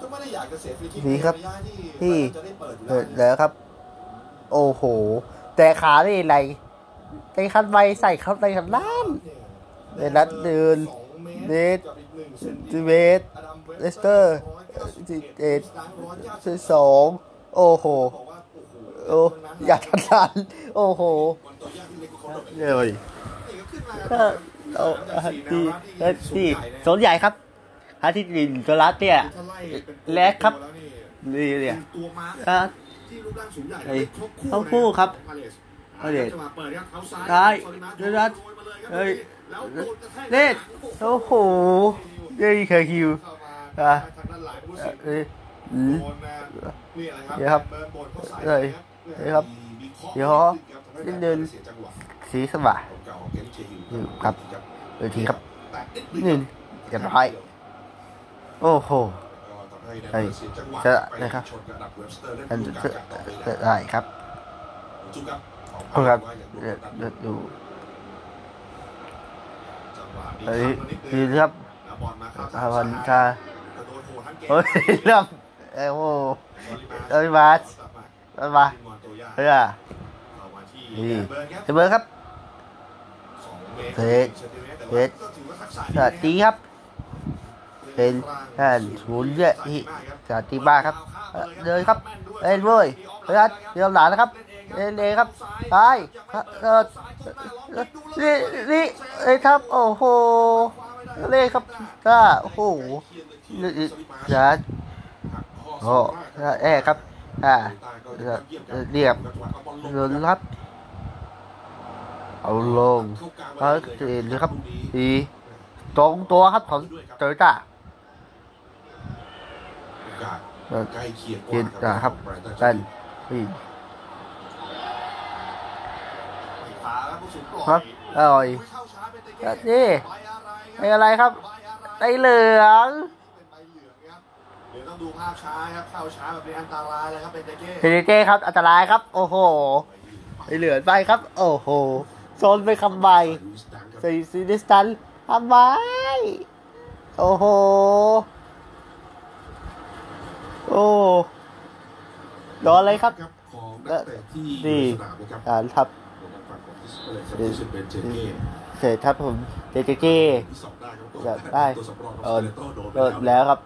ก็ไม่ได้อยากจะเสียฟรีคิกดีครับในระยะที่ที่ไบรตันจะได้เปิดอยู่เปิดแล้วแล้วครับ โอ้โห แต่ขาได้ไรไอ้คันใบใส่เข้าในทางด้านเดนนัดเดินสองเมเนตรตกับอีกหนึ่งเซนติจิเมเวตรตอดัมวเลสเตอร์สิบเอ็ดสิบสองโอ้โหบอกว่าโอ้โหโอ้อย่าทันทันโอ้โหบอลตัวยากที่เล็กกว่าเขาหน่อย เลยนี่ก็ขึ้นมาก็เอาที่ที่สนใหญ่ครับฮาที่ดินตัวรัสเนี่ยถ้าไล่เป็นตัวแลกครับตัวแล้วนี่นี่เนี่ยตัวมาร์คอะที่รูปร่างสูงใหญ่เฮ้ยครบคู่ทั้งคู่ครับพาเลสพาเลสจังหวะเปิดครับเท้าซ้ายซ้ายโซลิมาเดี๋ยวนัดโรมาเลยครับเฮ้ยแล้วโดนกระแทกเล่นหลังโอ้โหนี่เคยคิวเข้ามาอะทางด้านหลังผู้สิงเอ้ยอืมโดนมานี่อะไรครับเดี๋ยวครับเบิร์นบนเข้าสายเฮ้ยนะครับเดี๋ยวครับมีเคราะห์เดี๋ยวนินิดดนึนึงงเสียจังหวะสีสว่างเก่าๆของเกมเชฮิลอืมครับ เวทีครับแต่นิดนี่นึงเรียบร้อยโอ้โหก็ทำให้แดนเฮ้ยเสียจังหวะจะไปนะครับชนกับดับเว็บสเตอร์เล่นอันดูจะการต่อไปจะได้ได้ครับจุ๊บครับของเอาครับว่าอย่างเดี๋ยวตัดเดี๋ยวดูจังหวะนี้เฮ้ยข้ามมานิดนึงคือครับแล้วบอลมาเข้าอาวันชากระโดดโหดทั้งเกมเฮ้ยเริ่มเอ้ยโอ้โหเอ้ยมาสเอามาทีมมอนโตย่าเฮ้ยเอามาที่นี่แดนเบิร์นครับเสมอครับสอง เพชรสวัสดีครับ เป็นแท่นศูนย์เยอะที่สวัสดีมากครับเอ่อเดินครับเล่นเว้ยเฮ้ยเดี๋ยวหลานนะครับเล่นเองครับตายเออนี่นี่เอ้ยครับ โอ้โหเล่ครับก็โอ้โหนี่ย่าโอ้เอ้ครับอ่าเรียบเดินรับ เอาลงเอาเห็นเลยครับดีตรงตัวครับของโตโยต้าเออใกล้เคียงกว่าครับไบรตักันนี่ครับอร่อยนี่ไอ้อะไรครับไอ้เหลืองต้องดูภาพช้าครับเข้าช้าแบบนี้อันตรายเลยครับเป็นตะเกียเฮเก้ครับอันตรายครับ โอ้โหไอ้เหลืองไปครับ โอ้โห โซนไปคำใบใส่ซีดิสตันทำไมโอ้โห โอ้โดนอะไรครับของนักเตะที่ดีสนามนะครับอ่านครับฝั่งของทิสเปอร์เลยครับที่สุดเป็นเจเก้เสร็จครับผมเจเจเจที่สอบได้ครับแบบได้ตัวสำรองเอของอสเตโต้โดนไปโดนแล้วครับ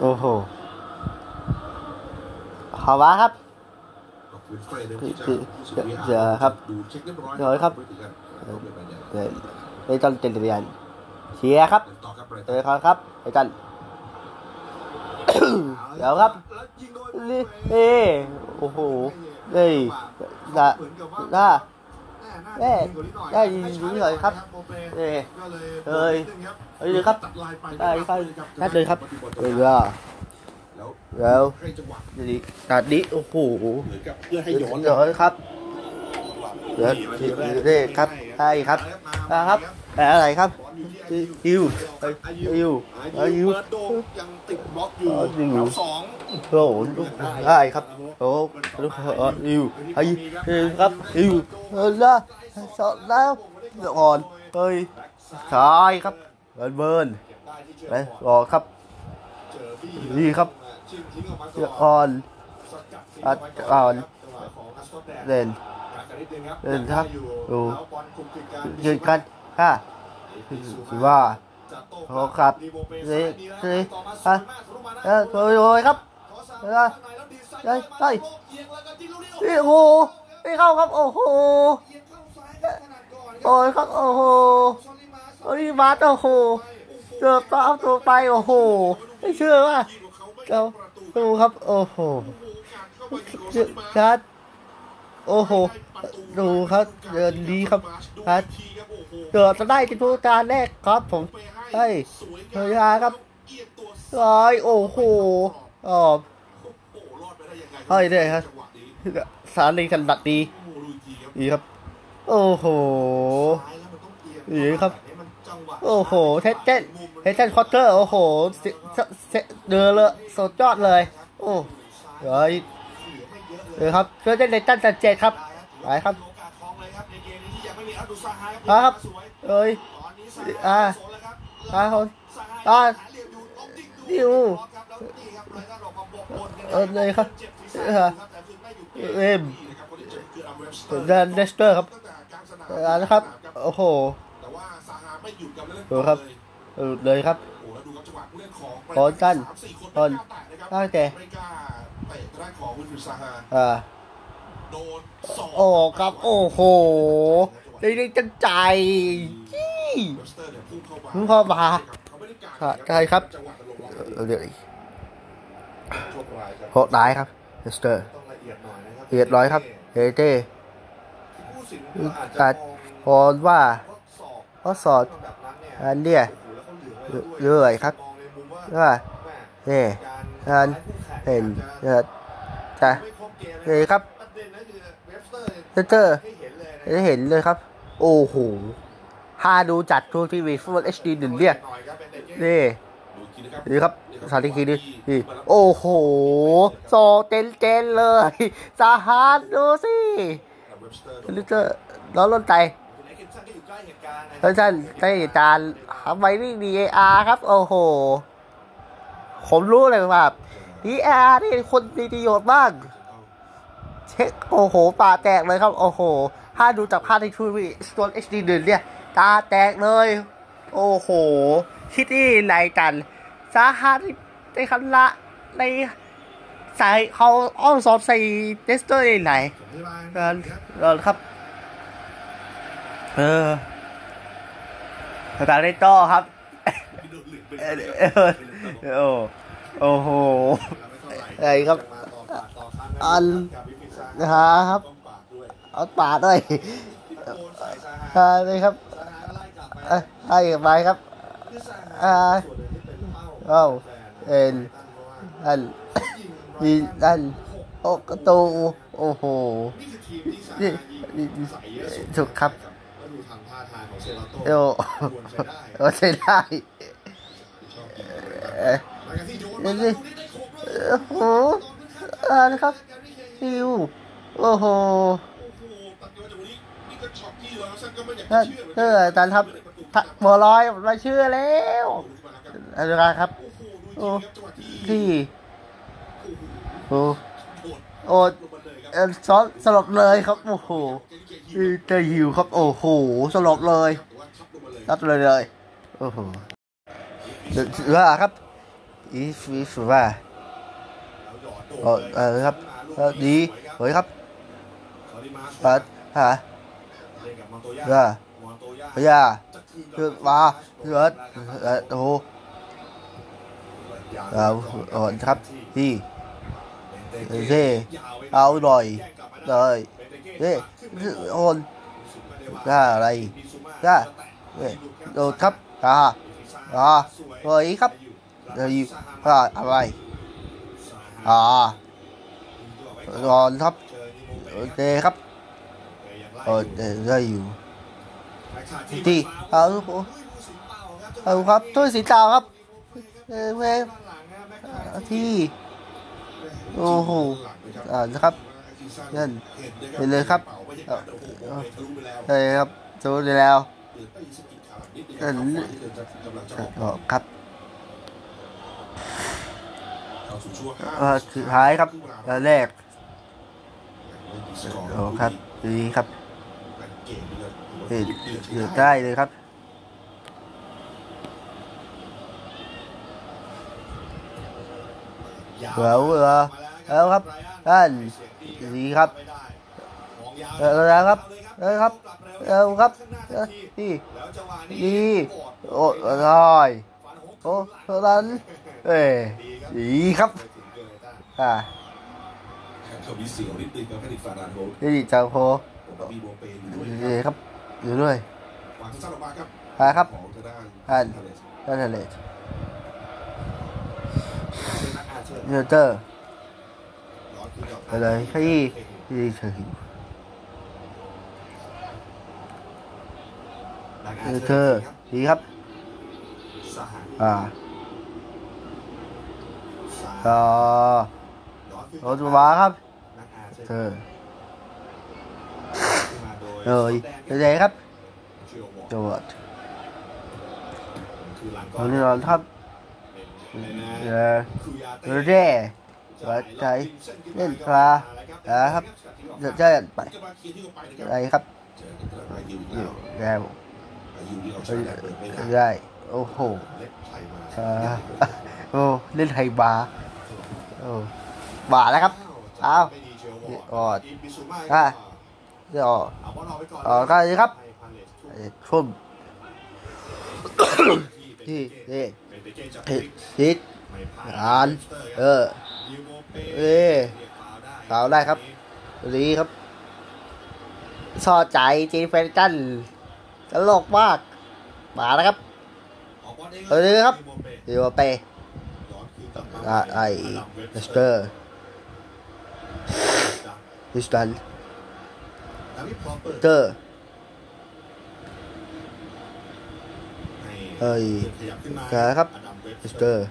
โอ้โหขอว่าครับ คุณเฟรย์นะครับที่จะคือเดี๋ยวครับดูเช็ครียบเดี๋ยวครับไม่ถึงกันเอาไปไปเนี่ยเดี๋ยวไม่ต้องเจนเรียนเชียครับต่อครับไบรเจตัอนกันครับไปกันเดี๋ยวครับโดยนี่เอ้โอ้โหเฮ้ยน่ะเหมือนกับว่าน่าแน่ได้ยิงยิงหน่อยครับเอ้ยเอ้ยเอ้ยครับได้ครับนัดเลยครับเดี๋ย แล้วแล้วให้จังหวะนี่ตัดนี้โอ้โหเหมือนกับเพื่อให้ย้อนเดี๋ยวครับเดี๋ยวเดี๋ยวครับใช่ครับนะครับมอะไรครับบอลอยู่ที่อิวอาอิยุวอาอิยุวเปิดโดมยังติดบล็อกอยู่อายุแถวสองโอ้โหได้ครับโอ้ลูกเอออิวอิวอิวครับอิวเออแล้วสอดแล้วอ่อนเฮ้ยชายครับเบิร์นเบิร์นเก็บได้ที่เชือกไปก่อนรอครับเจอบี้นี่ครับ ชิงทิ้งออกมาก่อนสกัดทิ้งออกมาก่อนจังหวะของอัสโตแดนเล่นกัดกันนิดนึงครับเล่นครับอยู่ดูแล้วบอลคุมกิจการยืนกันค่ะถือว่าโอ้ครับรีโบเปเฮ้ยซ้ายมีแล้วเฮ้ยต่อมาสอะเออโอ้ยโอ้ยครับเออข้างในแล้วดีไซน์เฮ้ยเฮ้ยโลกเอียงแล้วก็จิ้มลูกนี้นี่โอ้โหไม่เข้าครับ โอ้โหเอียครับโอ้ยครับโอ้โหซอลลี่มาสโอ้ยมาโอ้โหเกือบต้อตัวไปโอ้โหไม่เชื่อว่า เราดูครับ โอ้โหชัดโอ้โห ดูครับเดินดีครับชัดเกือบจะได้ที่ผู้การแรกครับ ผมใช่เฮียครับร้อยโอ้โหอ๋อเฮ้ยเนี่ยครับสารลีกันดักดีดีครับ โอ้โหนี่ครับ โอ้โห เทสเต้นเทสเต้นคอร์เตอร์ โอ้โหเสเสเดือเลยสุดยอดเลย โอ้เฮ้ยเออครับเพื่อเต้นในตั้นจันเจ็ดครับไปครับครับเอ้ยอ่าอ่าคนอ่าดิวเออเลยครับเออเอ็มเดนเดสเตอร์ครับอ่านะครับ โอ้โหแต่ว่าซาฮา ไม่หยุดกับเล่นดูครับเออเลยครับโอ้แล้วดูครับจังหวะผู้เล่นของบอลสั้นสามสี่คนบอลไม่กล้าแตะนะครับตั้งแต่ไม่กล้าเตะทางด้านของวินฟริดซาฮาอ่าโดนสองโอ้ครับโอ้โหได้ได้จังใจจี้เวสเตอร์เนี่ยพุ่งเข้ามาพุ่งเข้ามาเขาไม่ได้กาครับใช่ครับจังหวะตลกเออเดี๋ยวโชคร้ายครับโหดร้ายครับเดสเตอร์ต้องละเอียดหน่อยนะครับละเอียดร้อยครับเอเต้ผู้สินก็อาจจะตัดมองพอว่า ว่าสอบข้อสอบแบบนั้นเนี่ยเนี่ยโอ้โหแล้วเลยครับในมุมว่าว่าแม่นี่การงานเห็นเออจะเลยครับประเด็นคือเวบเตอร์เตอร์ให้เห็นเลยนะได้เห็นเลยครับ โอ้โหถ้าดูจัดทูทีวีฟุตบอลเอชดีหนึ่งเนี่ยดนี่นี่ครับสาธิตทีนี้นี่โอ้โหโซเจนเจนเลยสาฮานดูสิเวบสเตอร์ลิเตอร์ล้อล้นใจ คุณเอ็กซ์สันก็อยู่ใกล้เหตุการณ์นะท่านท่านได้จานทำไมนี่ดีอาร์ครับ โอ้โห ผมรู้เลยว่าดีอาร์นี่คนมีประโยชน์มากเช็คโอ้โหตาแตกเลยครับ โอ้โห ถ้าดูจากภาพในทูวีสโตนเอชดีหนึ่งเนี่ย ตาแตกเลย โอ้โห คิดนี่ไรกันสาหัสในคันละในสายเขาอ้อมสอบใส่เทสเตอร์ได้ไหนเออเออครับ เออสตาร์เรตโต้ครับโอ้โอ้โหอะไรครับอันหาครับเอาปาดด้วยอ่าเลยครับไอ้ไปครับอ่าเอ้าเอ็นอันมีอันโอ้กระตูโอ้โหนี่ถูกครับ โต้โอ้ควรใช้ได้โอ้ใช่ได้เออมากันที่โยนนี่มานี่ลูกนี้ได้โขกเลยโอ้โหอ่านะครับฮิวโอ้โหโอ้โหตัดยอดจากวันนี้นี่ก็ช็อตที่เราสั้นก็ไม่อยากถ้าจะเชื่อถ้าอาจารย์ครับถ้าบัวลอยมาเชื่อแล้วอาจารย์ครับ โอ้โหดูจริงครับจังหวะที่ที่โอ้โหดโอ้ลงมา เออซอนสลบเลยครับโอ้โหเจหิวครับโอ้โหสลบเลยแต่ว่าทับลงมาเลยรับเลยเลยโอ้โหว่าครับอีฟีฟว่าเออเออครับดีเฮ้ยครับซาลิมาสปัดฮะเอนโตย่าว่ามอพยาจะคือว่าเลือเออโอ้โหเอาอ่อนครับที่ เท่เอาหน่อยเลยเท่โอนกล้าอะไรกล้าเว้ยโดครับอ่าอ่าเฮ้ยครับเดียวอยู่อ่าอะไรอ่านอนครับโอเคครับโอเคได้อยู่ที่เอาโอ้เอาครับถ้วยสีเทาครับเอ้ยที่ โอ้โหอ่านะครับนั่นเห็นเลยครับเอาเอาเลยครับดูได้แล้วนั่นอ๋อครับเออสุดท้ายครับแรกโอ้ครับดีครับเห็นเห็นได้เลยครับ แล้วเหรอแล้วครับท่านดีครับเออแล้วครับแล้วครับแล้วครับเออดีดีโอ้ร้อยโอ้เท่านั้นเอ้ยดีครับอ่าเขามีเสียวนิดนึงครับแพนิฟาดานโฮดีจังโคผมมีโบเปนอยู่ด้วยดีครับอยู่ด้วยออกมาครับอ่าครับของทางด้านท่านทะเลส นั่นแหละ นักอา เชิญเนเตอร์อนขึ้นกับอะไรที่ที่เฉยเนอดีครับ อ่าต่อย้อนขึ้นรถม้าครับ เธอเอ้ยเจ๊ครับเชียววอร์จวดคือหลังตอนนี้เราครับ เป็นนะเออคือยาเรเร่หัวใจเล่นปลานะครับจะจะไปจะมาเคลียร์ที่เข้าไปนะคอะไรรับครับเจอกับอายุอีกอแล้วยู่แล้วอายุที่เอาชเอ้ยนะเปิดไม่ได้ได้โอ้โหเล็บไทยมาอ่าโอ้เล่นไฮบาร์โอ้บาร์แล้วครับอ้าวไม่ดีเชียววออดอินบิสุมาอะเดี๋ยวเอาบอลออกไปก่อนอ๋อก็ดีครับให้พาเลสทุกไอ้ชุ่มที่ที่เป็นนี่เปเป้จาก ฮิตฟิกฮิตไม่ผ่านอ่านเออเอ้ยรียกฟาวได้ครับดีครับชอใจจีเฟนจันตลกมากมาแล้วครับเออครับยูโมเป้เดี๋ยวไอาอ่าไอ้ดัมเว็บเลสเตอร์ดิสตันเตอร์ ให้ เอ้ยขยับขึ้ครับเว็บเลสเตอร์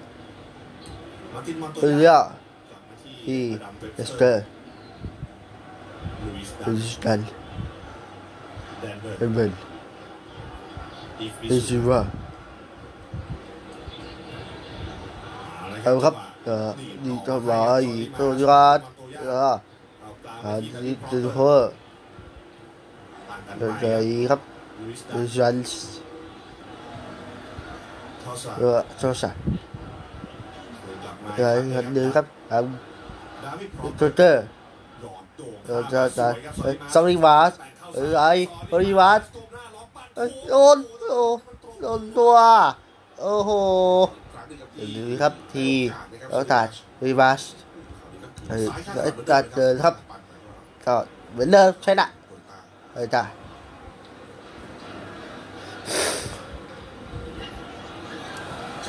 มาร์ตินมอนโตเอย่าอกลับมาที่อดัมว็บเลสเตอร์ลุยส์ดันดิสตันเบิร์เอ็นเอซิว่าเอาครับเออดีต่อมาอีกตัวยอดเอออ่าดีตัวเพื่อเดินใจครับดิฉัน ออโซซ่าเดินครับเดินครับอ่าตัวเตอร์เออจะจะเออสริวัตเออ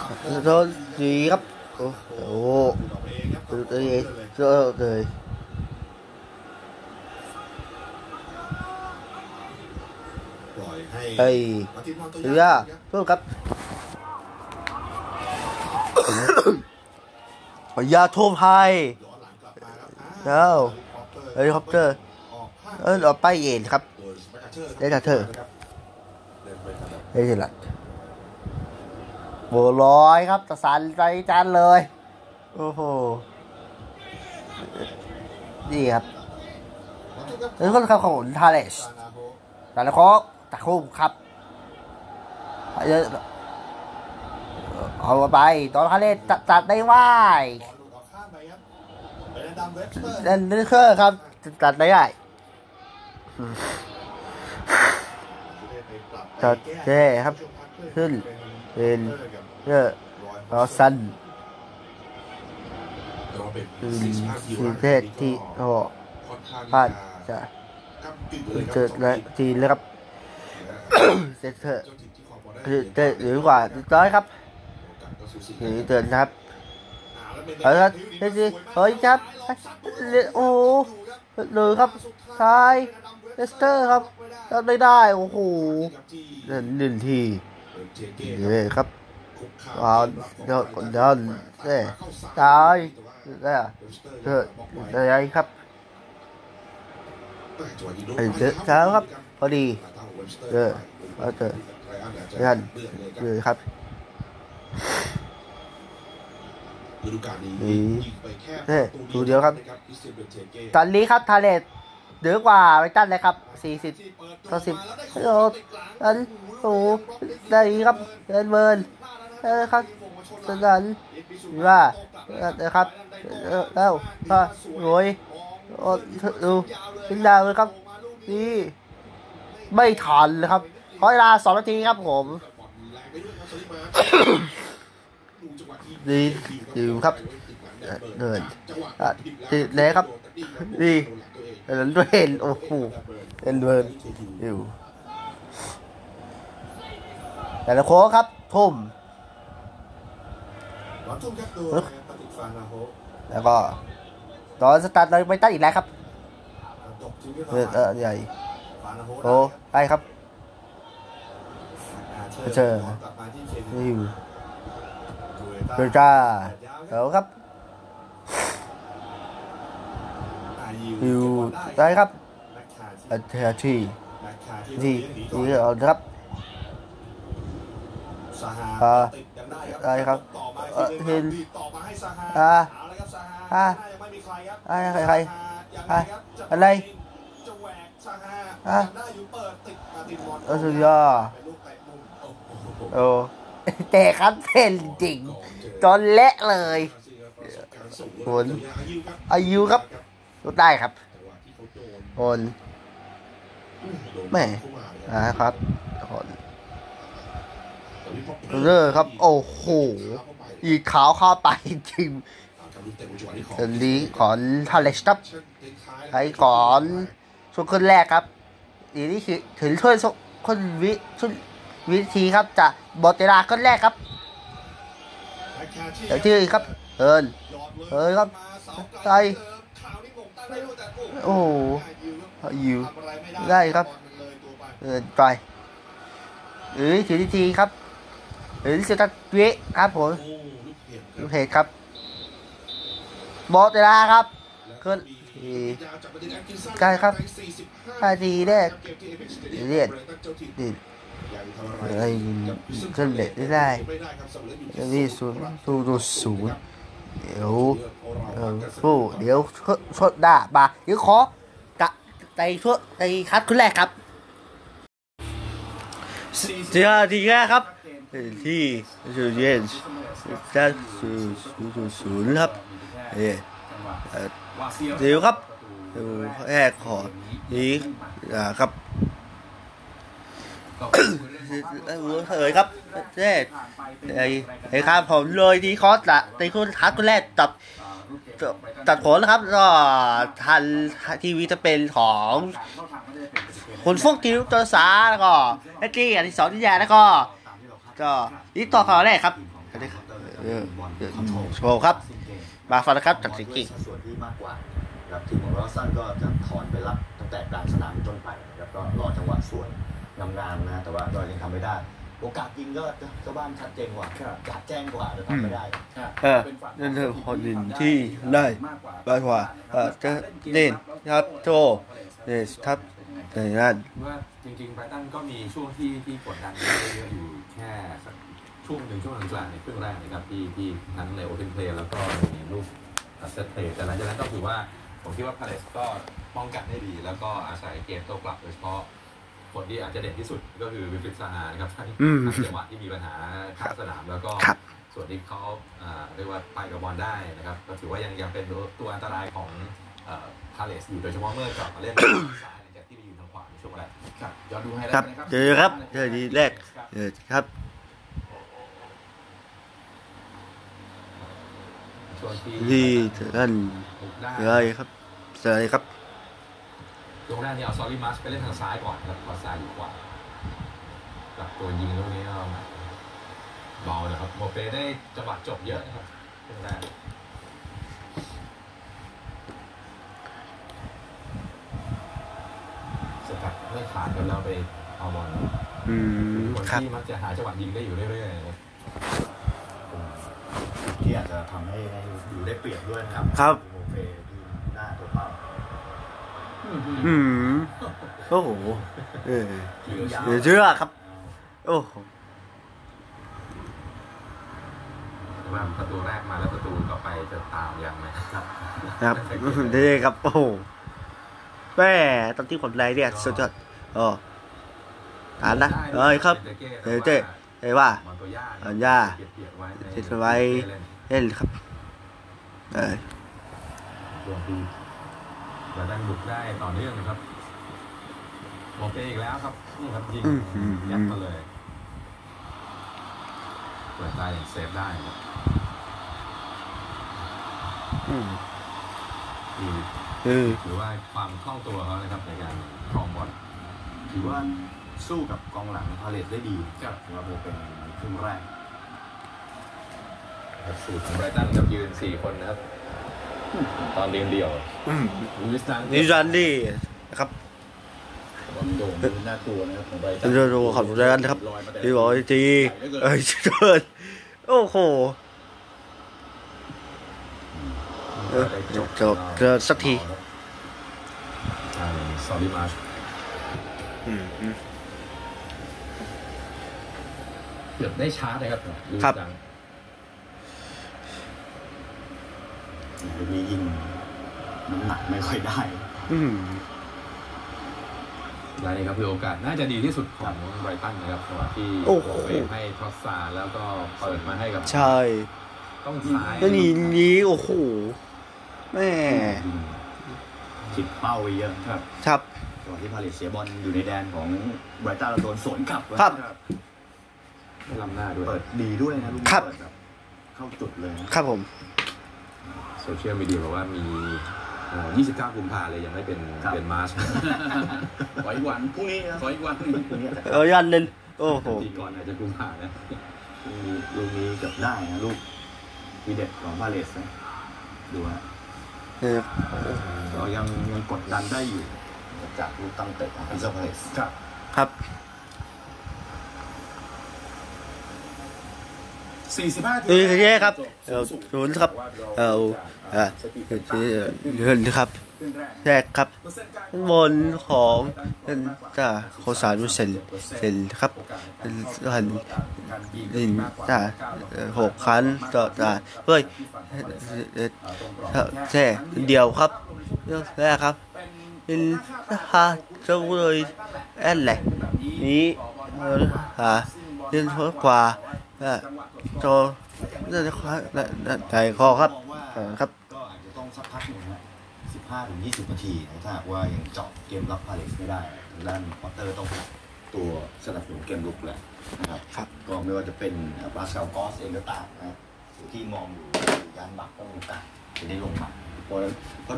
โดนโอ้โดนตัวโอ้โหดูครับทีแล้วตัวัสเออตัดเดินครับก็เหมือนเดิมใช่ละเออจ้ะโดนดีครับ โอ้โหตัวเองเจอเลยปล่อยให้ไอ้มาร์ตินมอนโตเสืย่าโทษครับยาทั่วไทยย้อนหลังกลับมาครับเอ้าเฮลิคอปเตอร์ออกข้างเออเอาไปเย็นครับโดยสเปกเชอร์ได้จากเธอนะครับเดินไปทางเฮ้ยหลัด โบร้อยครับตะสันใจจานเลย โอ้โหนี่ครับนี่ก็คือของทาเลสซานาโฮแต่ละโคกตะคุ่มครับเยอะเอาไปตอนทาเลสตัดตัดได้ไหวบอลหลุดออกข้างไปครับเป็นดัมเว็บสเตอร์เล่นนึกเคอร์ครับ ตัดได้ได้จัดเท่ครับขึ้น เป็นเยอรอสั้นเราเป็นคือสี่สิบห้าทีทีเทศที่โอ้ค่อนข้าพลาดจะจะกำกึ่งเลยครับเจอและทีแล้วครับเซตเตอร์เจ้าถิ่นที่ครองบอลได้คือเตะหรือกว่าร้อยครับหรือเตือนครับอ่าแล้วเป็นเฮ้ยครับเฮ้ยครับเฮ้ยโอ้เลยครับซ้ายเลสเตอร์ครับไม่ได้ โอ้โหหนึ่งที นี่ครับคุกคามว้าวเดี๋ยวเดี๋ยวเอ้ยตายเนี่ยเอออะไรครับไอ้เจ้าเช้าครับ พอดีเออเอาเถอะนั่นเลยครับฤดูกาลนี้ยิงไปแค่เฮ้ยประดูเดียวครับตอนเทเก้ตอนนี้ครับทาเลต เหนือกว่าไวตันเลยครับ40ต่อ10ฮัลโหลอันโอ้ได้ครับเดินเบิร์นเออครับสนันว่านะครับเออแล้วก็โวยโอ้ดูพินดาวเลยครับ นี่ไม่ทันเลยครับขอเวลาสองนาทีครับผมดีดีครับเดินอะติดเลยครับ ดี เดินด้วยเห็นโอ้โหเดินเดินอยู่แต่ละโค้ครับ ทุ่มทุ่มครับดยปฏิฟานาโฮแล้วก็ตอนสตาร์ทเลยไปตั้งอีกแล้วครับเออเออใหญ่โอ้ไปครับเจอเคนนี่อยู่เบอร์จ้าแล้วครับ อยู่ได้ครับนักข่าวอันเทอที่นักข่าวที่ที่ที่เอาครับซาฮาอ่าติดยังได้ได้ครับต่อมาเอ่อทีเห็นดีต่อมาให้ซาฮาอ่าเอาละครับซาฮาอ่าหน้ายังไม่มีใครครับอ่าใครใครซาฮายังไงครับจอะไรจะแหวกซาฮาอ่ายังได้อยู่เปิดติดมาติดบอลเออสุดยอดเป็นลูกเตะมุมโอ้โหโอ้แต่ครับเป็นจริงจนเละเลยผลอายุครับ รู้ได้ครับโอนแม่นะครับคนเลอครับ โอ้โห อีกขาวเข้าไปจริงตอนนี้ของทาเลสครับไอ้ก่อนช่วงขึ้นแรกครับ อีนี่คือถึงช่วยคนวิช่วยวิธีครับจะบอเตราขึ้นแรกครับเดี๋ยวที่ครับเอินเอ้ยครับใจ โอ้โหอยิวได้ครับ เอินไปเอ้ยถือทีครับหรือสุดท้ายเวครับผมลูกเพจครับบอตเตราครับขึ้นใกล้ครับห้าทีแรกเรียนดิอะไรขึ้นเบ็ดไม่ได้นี่ศูนย์ศูนย์ศูนย์ เดี๋ยวเออผู้ เดี๋ยวชดด่าบาเดี๋ยวขอกะในช่วในคัดคุณแรกครับเจ้าทีแรกครับ ที่ศูนย์เย็นจะศูนย์ศูนย์ศูนย์ครับเอ่อเดี๋ยวครับแรกขอนี้ครับ เฮ้ยครับเจ๊ไอ้ไอ้ครับผมเลยที่คอสละในคุณคัดคุณแรกตัดตัดผลนะครับ ก็ทันทีวีจะเป็นของคุณฟุกทิวตัวสาแล้วก็แม็กกี้อันที่สองที่ยาแล้วก็ ก็นี่ต่อข่าวแรกครับโชว์ครับ มาฟังนะครับจากสิงกิ้งสัดส่วนที่มากกว่าครับทีมของรอสันก็จะถอนไปรับตั้งแต่กลางสนามเป็นต้นไปแล้วก็รอจังหวะสวน งามๆนะ แต่ว่าก็ยังทำไม่ได้ โอกาสยิงก็เจ้าบ้านชัดเจนกว่าจัดแจ้งกว่าแต่ทำไม่ได้เออนั่นคือคนหนึ่งที่ได้มากกว่าเออจะเล่นครับโชว์เนี่ยครับในนั้นว่าจริงๆไบรตันก็มีช่วงที่ที่กดดันเยอะๆอยู่แค่สักช่วงหนึ่งช่วงกลางๆในครึ่งแรกนะครับที่ที่ทั้งใน open play แล้วก็ในลูก set play แต่หลังจากนั้นก็คือว่าผมคิดว่าพาเลสก็ป้องกันได้ดี แล้วก็อาศัยเกมโต้กลับโดยเฉพาะ คนที่อาจจะเด่นที่สุดก็คือวิลฟรีดซาฮานะครับทั้งอืมทั้งจังหวะที่มีปัญหาข้างสนามแล้วก็ครับส่วนที่เขาอ่าเรียกว่าไปกับบอลได้นะครับก็ถือว่ายังยังเป็นตัวอันตรายของพาเลสอยู่โดยเฉพาะเมื่อกลับมาเล่นซ้ายหลังจากที่ไปอยู่ทางขวาในช่วงแรกครับย้อนดูให้ครับเจอครับเจอทีแรกเจอครับช่วงที่ที่ท่านบุกได้เลยครับเจอครับ ช่วงแรกนี่เอาซอรี่มัสไปเล่นทางซ้ายก่อนครับพอซ้ายอยู่ขวากับตัวยิงลูกนี้ก็เบานะครับโมเปได้จังหวะจบเยอะนะครับช่วงแรกสไม่ขาดกันแล้วไปเอาบอลอืมคนครับที่มักจะหาจังหวะยิงได้อยู่เรื่อยๆนะครับที่อาจจะทำให้ให้ดูได้เปรียบด้วยนะครับครับโอเคที่หน้าตัวเป้า อืมโอ้โหเออเหลือเหลือเชื่อครับ โอ้โหว่าประตูแรกมาแล้วประตูต่อไปจะตามยังไหมครับ ครับนี่ครับโอ้โหแม่ตอนที่ผมไลน์เนี่ยสุดยอดอ๋ออ่านนะเอ้ยครับเฮ้ยเจ๊เฮ้ยว่าบอลตัวย่าบอลย่าเปียกๆไว้ในเก็บไว้เล่นครับเอ อตัวทีเราได้บุกได้ต่อเนื่องนะครับโอเคอีกแล้วครับนี่ครับยิงอื้อหือยัดมาเลยเปิดได้เซฟได้ครับอืมนี่เออถือว่าความคล่องตัวเขานะครับในการครองบอลถือว่าสู้กับกองหลังพาเลตได้ดีครับถือว่าโบเป็นครึ่งแรกสูตรของไบรตันกับยืน 4 คนนะครับ ตอนเดียวเดียวอืมลูอิสตันนี่รันดี้นะครับบอลโด่งดูน่ากลัวนะครับของไบรตัเป็นเรื่องของแรนครับที่บอกว่าจีเอ้ยเชิญโอ้โหเออจบจบเกินสักทีทางซอลิมาชอืมอืมเกือบได้ชาร์จเลยครับลูอิสครับ ตันลูกนี้ยิงน้ำหนักไม่ค่อยได้ อืมและนี่ครับคือโอกาสน่าจะดีที่สุดของไบรตันนะครับจังหวะที่โอ้โหเฟให้ทรอสซาร์แล้วก็เปิดมาให้กับใช่ต้องซ้ายแล้วนี่นี้โอ้โหแม่ยิงผิดเป้าไปเยอะครับครับ จังหวะที่พาเลตเสียบอลอยู่ในแดนของไบรตันเราโดนสวนกลับครับไม่ล้ำหน้าด้วย เปิดดีด้วยนะลูกนี้ครับ เปิดแบบเข้าจุดเลยนะครับผม โซเชียลมีเดียบอกว่ามีเอ่อ29กุมภาเลยยังไม่เป็นเป็นมาร์ชขออีกวันพรุ่งนี้นะขออีกวันพรุ่งนี้อาจจะเออยันเล่นโอ้โหทีก่อนอาจจะกุมภานะลูกนี้ลูกนี้เกือบได้นะลูกวีเด็ดของพาเลสนะดูฮะเออเรายังยังกดดันได้อยู่ จากลูกตั้งเตะของพิซซ่าพาเลสครับ ครับ 45เออแย่ครับเออศูนย์ครับเออ เออเงินครับแรกครับบนของจ้าโคสารเซนเซนครับเป็นหันดินจ้าหกคันต่อจ้าเฮ้ยแค่เดียวครับแรกครับเป็นฮาเจ้าเลยแอนแหละนี้เออหาเล่นขวาอ่าโจาจะใจคอครับมองว่าเออครับก็อาจจะต้องสักพักหนึ่งนะ15ถึง20นาทีนะถ้าหากว่ายังเจาะเกมรับพาเลสไม่ได้ทางด้านพอตเตอร์ต้องหาตัวสนับสนุนเกมลุกแหละนะครับครับก็ไม่ว่าจะเป็นบราสกาลกอสเองก็ตามนะที่มองอยู่ยานบักก็มีโอกาสจะได้ลงมาเพราะฉะนั้นก็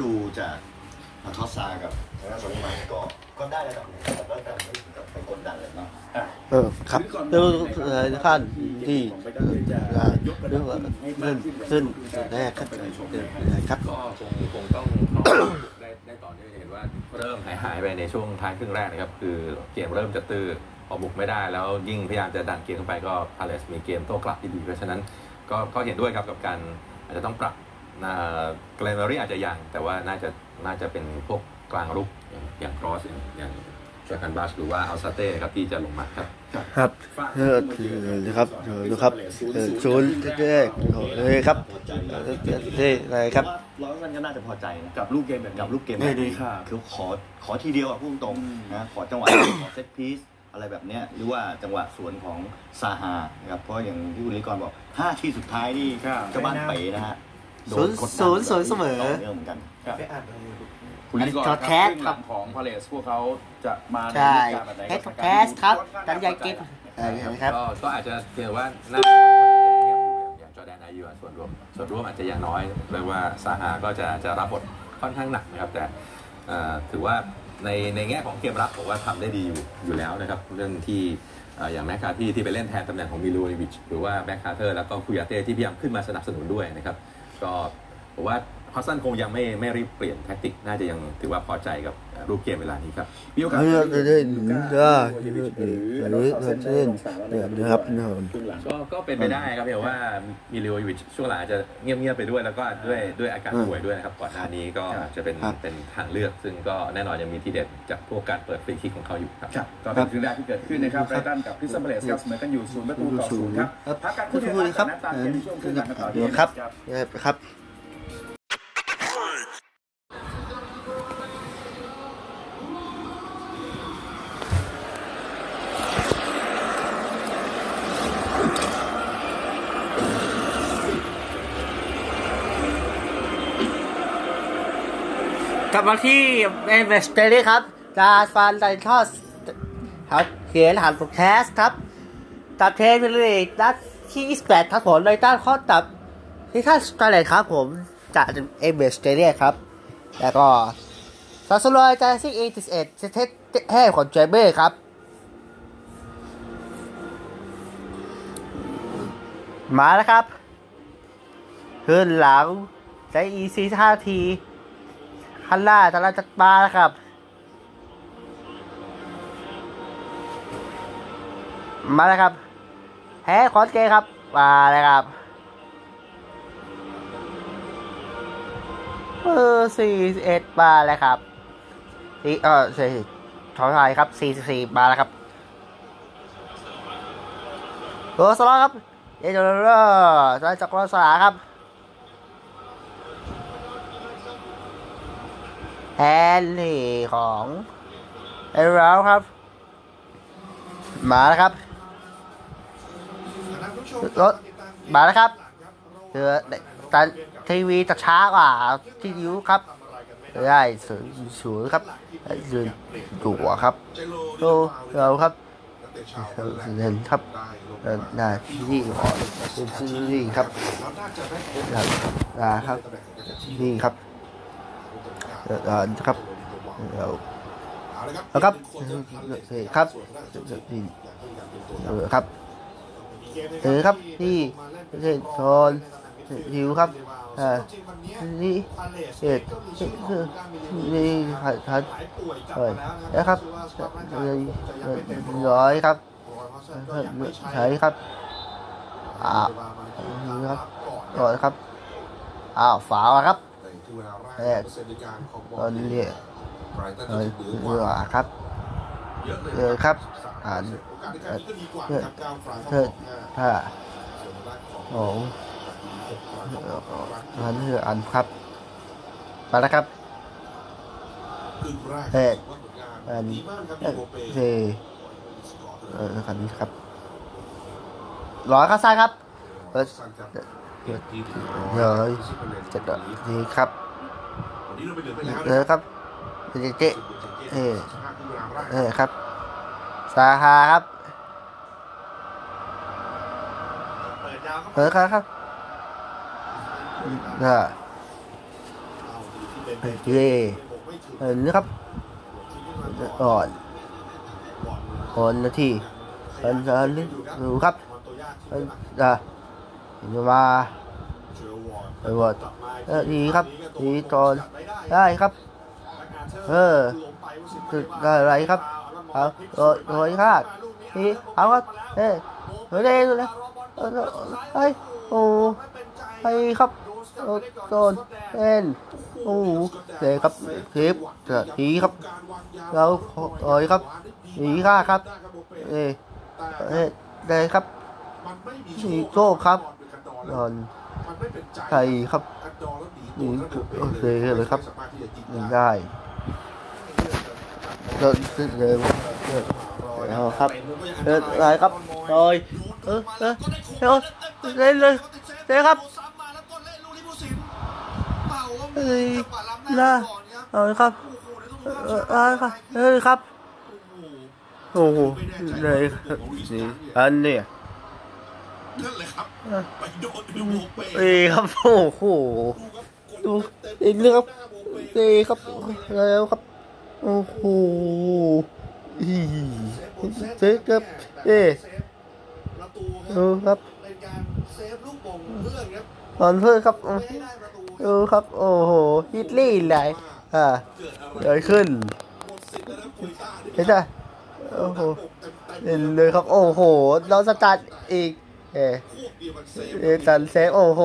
ดูจากทอสซากับทางด้านสมิมาก็ก็ได้ระดับหนึ่งแต่ก็แต่ไม่ถึงกับไปกดดันเลยเนาะเออครับเรื่องขั้นที่เรื่องขึ้นขึ้นแรกครับครับ ก็คงคงต้องได้ได้ต่อเนื่องเห็นว่าเริ่มหายหายไปในช่วงท้ายครึ่งแรกนะครับ คือเกมเริ่มจะตื้อพอบุกไม่ได้แล้วยิ่งพยายามจะดันเกมเข้าไปก็พาเลสมีเกมโต้กลับที่ดีเพราะฉะนั้นก็ก็เห็นด้วยครับกับการอาจจะต้องปรับ เกรนเนอรี่อาจจะยัง แต่ว่าน่าจะน่าจะเป็นพวกกลางรุกอย่างอย่างกรอสอย่างอย่างจอกันบัสหรือว่าอัลซาเต้ครับที่จะลงมาครับครับเออนะครับดูครับเออศูนย์เจ๊เลยครับเจ๊อะไรครับร้อยมันก็น่าจะพอใจนะกับลูกเกมแบบกับลูกเกมไม่ดีคือขอขอทีเดียวอะพูดตรงนะขอจังหวะขอเซตพีซอะไรแบบเนี้ยหรือว่าจังหวะสวนของซาฮานะครับเพราะอย่างที่คุณลิกรบอกห้าทีสุดท้ายนี่จ้าบ้านเป๋นะฮะ โดนกดดัศูนย์ศูนย์เสมอ ต่เนื่องเหมือนกันคุณลิก่อนจอแคสคครัรับบของพาเลสพวกเขาจะมาในใช่รูปแบบไหนแคกัสบแคสครับกันยายกิฟต์ครับก็ก็อาจจะเพียงว่าหน้าบางคนอาจจะเงียบอยู่อย่างจอร์แดนอายิวส่วนรวมส่วนร่วมอาจจะยังน้อยเรียกว่าซาฮาก็จะจะรับบทค่อนข้างหนักนะครับแต่เอ่อถือว่าในในแง่ของเกมรับผมว่าทำได้ดีอยู่อยู่แล้วนะครับ เรื่องที่เอ่ออย่างแมคคาที่ที่ไปเล่นแทนตำแหน่งของมิลิโวเยวิชหรือว่าแบ็คคาร์เตอร์แล้วก็คูยาเต้ที่พยายามขึ้นมาสนับสนุนด้วยนะครับ ก็ผผมว่า ฮอดจ์สันคงยังไม่ไม่รีบเปลี่ยนแท็กติก น่าจะยังถือว่าพอใจกับรูปเกมเวลานี้ครับมีโอกาสเลือกเล่นได้เลือกหรือเล่นเล่นเล่นนะครับนอนครึ่งหลังก็ก็เป็นไปได้ครับเพียงว่ามิลิโอวิชช่วงหลังอาจจะเงียบๆไปด้วยแล้วก็ด้วยด้วยอาการป่วยด้วยนะครับก่อนหน้านี้ก็จะเป็นครับเป็นทางเลือก ซึ่งก็แน่นอนยังมีทีเด็ดจากพวกการเปิดฟรีคิกของเขาอยู่ครับครับก็เป็นครึ่งแรกที่เกิดขึ้นนะครับไบรตันกับคริสตัลพาเลสครับเสมอกันอยู่ศูนย์ประตูต่อศูนย์ครับพักกันคุคู่ณเดียวคุยครับนะตามเกมในช่วงครึ่งหลังกันต่อเดี๋ยวครับครับ ลับมาที่เอเวสเตอรี่ครับจาฟันไดทอสครับเขียนหันโปรแคสครับ ตัดเทนไปเลยนัดที่ 28ครับผมในต้านข้อตับที่ท่านสกาเลตครับผมจากเอเวสเตอรี่ครับ แล้วก็ซาสโลยจาซิกเอติสเอ็ดเซตแห่ของเจเบ้ครับ มาแล้วครับ ขึ้นหลังใช้อีซีท่าที คันล่าตะลาจักปาแล้วครับ มาแล้วครับแพ้คอนเกครับ มาเลยครับเออสี่เอ็ดมาแล้วครับสี่เออสี่ถอยไปครับสี่สิบสี่มาแล้วครับโรสลอครับเอเจอร์เรอร์ได้จากโรสลาครับ แฮนนี่ของเอเรลครับ มาแล้วครับรถมาแล้วครับเดือแต่ทีวีจะช้ากว่าที่ยูครับได้สูงสูครับยืนตัวครับโลโอ้เราครับเตะชาวฮอลแลนด์เห็นครับหน้าที่ของนี่ครับน่าจะได้พบครับอ่ครับ น่งของการชี้นี่ครับเออเออครับเราเอาละครับแล้วครับเป็นนสำคัญเลยเออครับส่วนทางด้านเจ้าถิ่นอย่างที่อยากเป็นตัวเออครับเออครับที่ประเทศโซนหิวครับอ่านี่เอ็ดคือนี่ผัดผัดเออนะครับเลยร้อยครับใช้ครับอ้าวนี่ครับร้อยครับอ้าวฝาวครับในที่เวลา แรกแรกเปอเซ็นต์ในการขอนนี้เอก็อะเหนือกเรือครับเยอะเลยเอครับผ่านเทิดห้าถ้าส่วนทางด้โอ้หกฟรานเข้ามาอันนี้คืออันครับมาแล้วครับแรกเอ็ดว่าผลงานอันดีมากครับเอ็ดโบเป้เจเออคันนี้ครับร้อยข้าซ้ายครับเออเดี๋ยวเอ็ดเฮ้ยเจ็ดดีครับ เราไปเหลือไปแล้วเออครับเจเจเออเออครับสาฮาครับเปิดยาวเออครับครับเออเจเออนี่ครับอ่อนอ่อนนาทีอันอันนี้ดูครับอันอะเดี๋ยวมา เออวอดเออดีครับดีตอนได้ครับ เออคือได้อะไรครับเอาโดยโดยคาดนี่เอาครับเอ้ยเฮ้ยเลยเออเฮ้ยโอ้ไอ้ครับโดนเอ็นโอ้เด็กครับคลิปดีครับเราเอ้ยครับดีค่าครับเอ้เอ้ได้ครับดีโก้ครับนอน ไทยครับนี่โอเคเลยครับได้เดินเร็วเอาครับเดินอะไรครับโดยเออเออเร็วเล่นเลยเล่นครับเฮ้ยน่าเอาเลยครับเออเออครับเฮ้ยครับโอ้โหเลยนี่อันนี้ นั่นแหละครับไปโดนดูโบเป้เอ้ยครับโอ้โหดูอีกเรื่องครับเอ้ยครับแล้วครับโอ้โหอีเซ็ครับเอ้ยประตูเออครับเป็นการเซฟลูกโป่งเพื่อนครับตอนเพื่อนครับไม่ให้ได้ประตูดูครับ โอ้โหฮิตลี่เลยอ่าเดินขึ้นหมดสิทธิ์แล้วนะโคลิต้านี่เห็นไหมโอ้โหเห็นเลยครับ โอ้โห เราสตาร์ทอีก เอ๊ะพวกเดียวมันเซฟเอ๊ะตันเซโอ้โห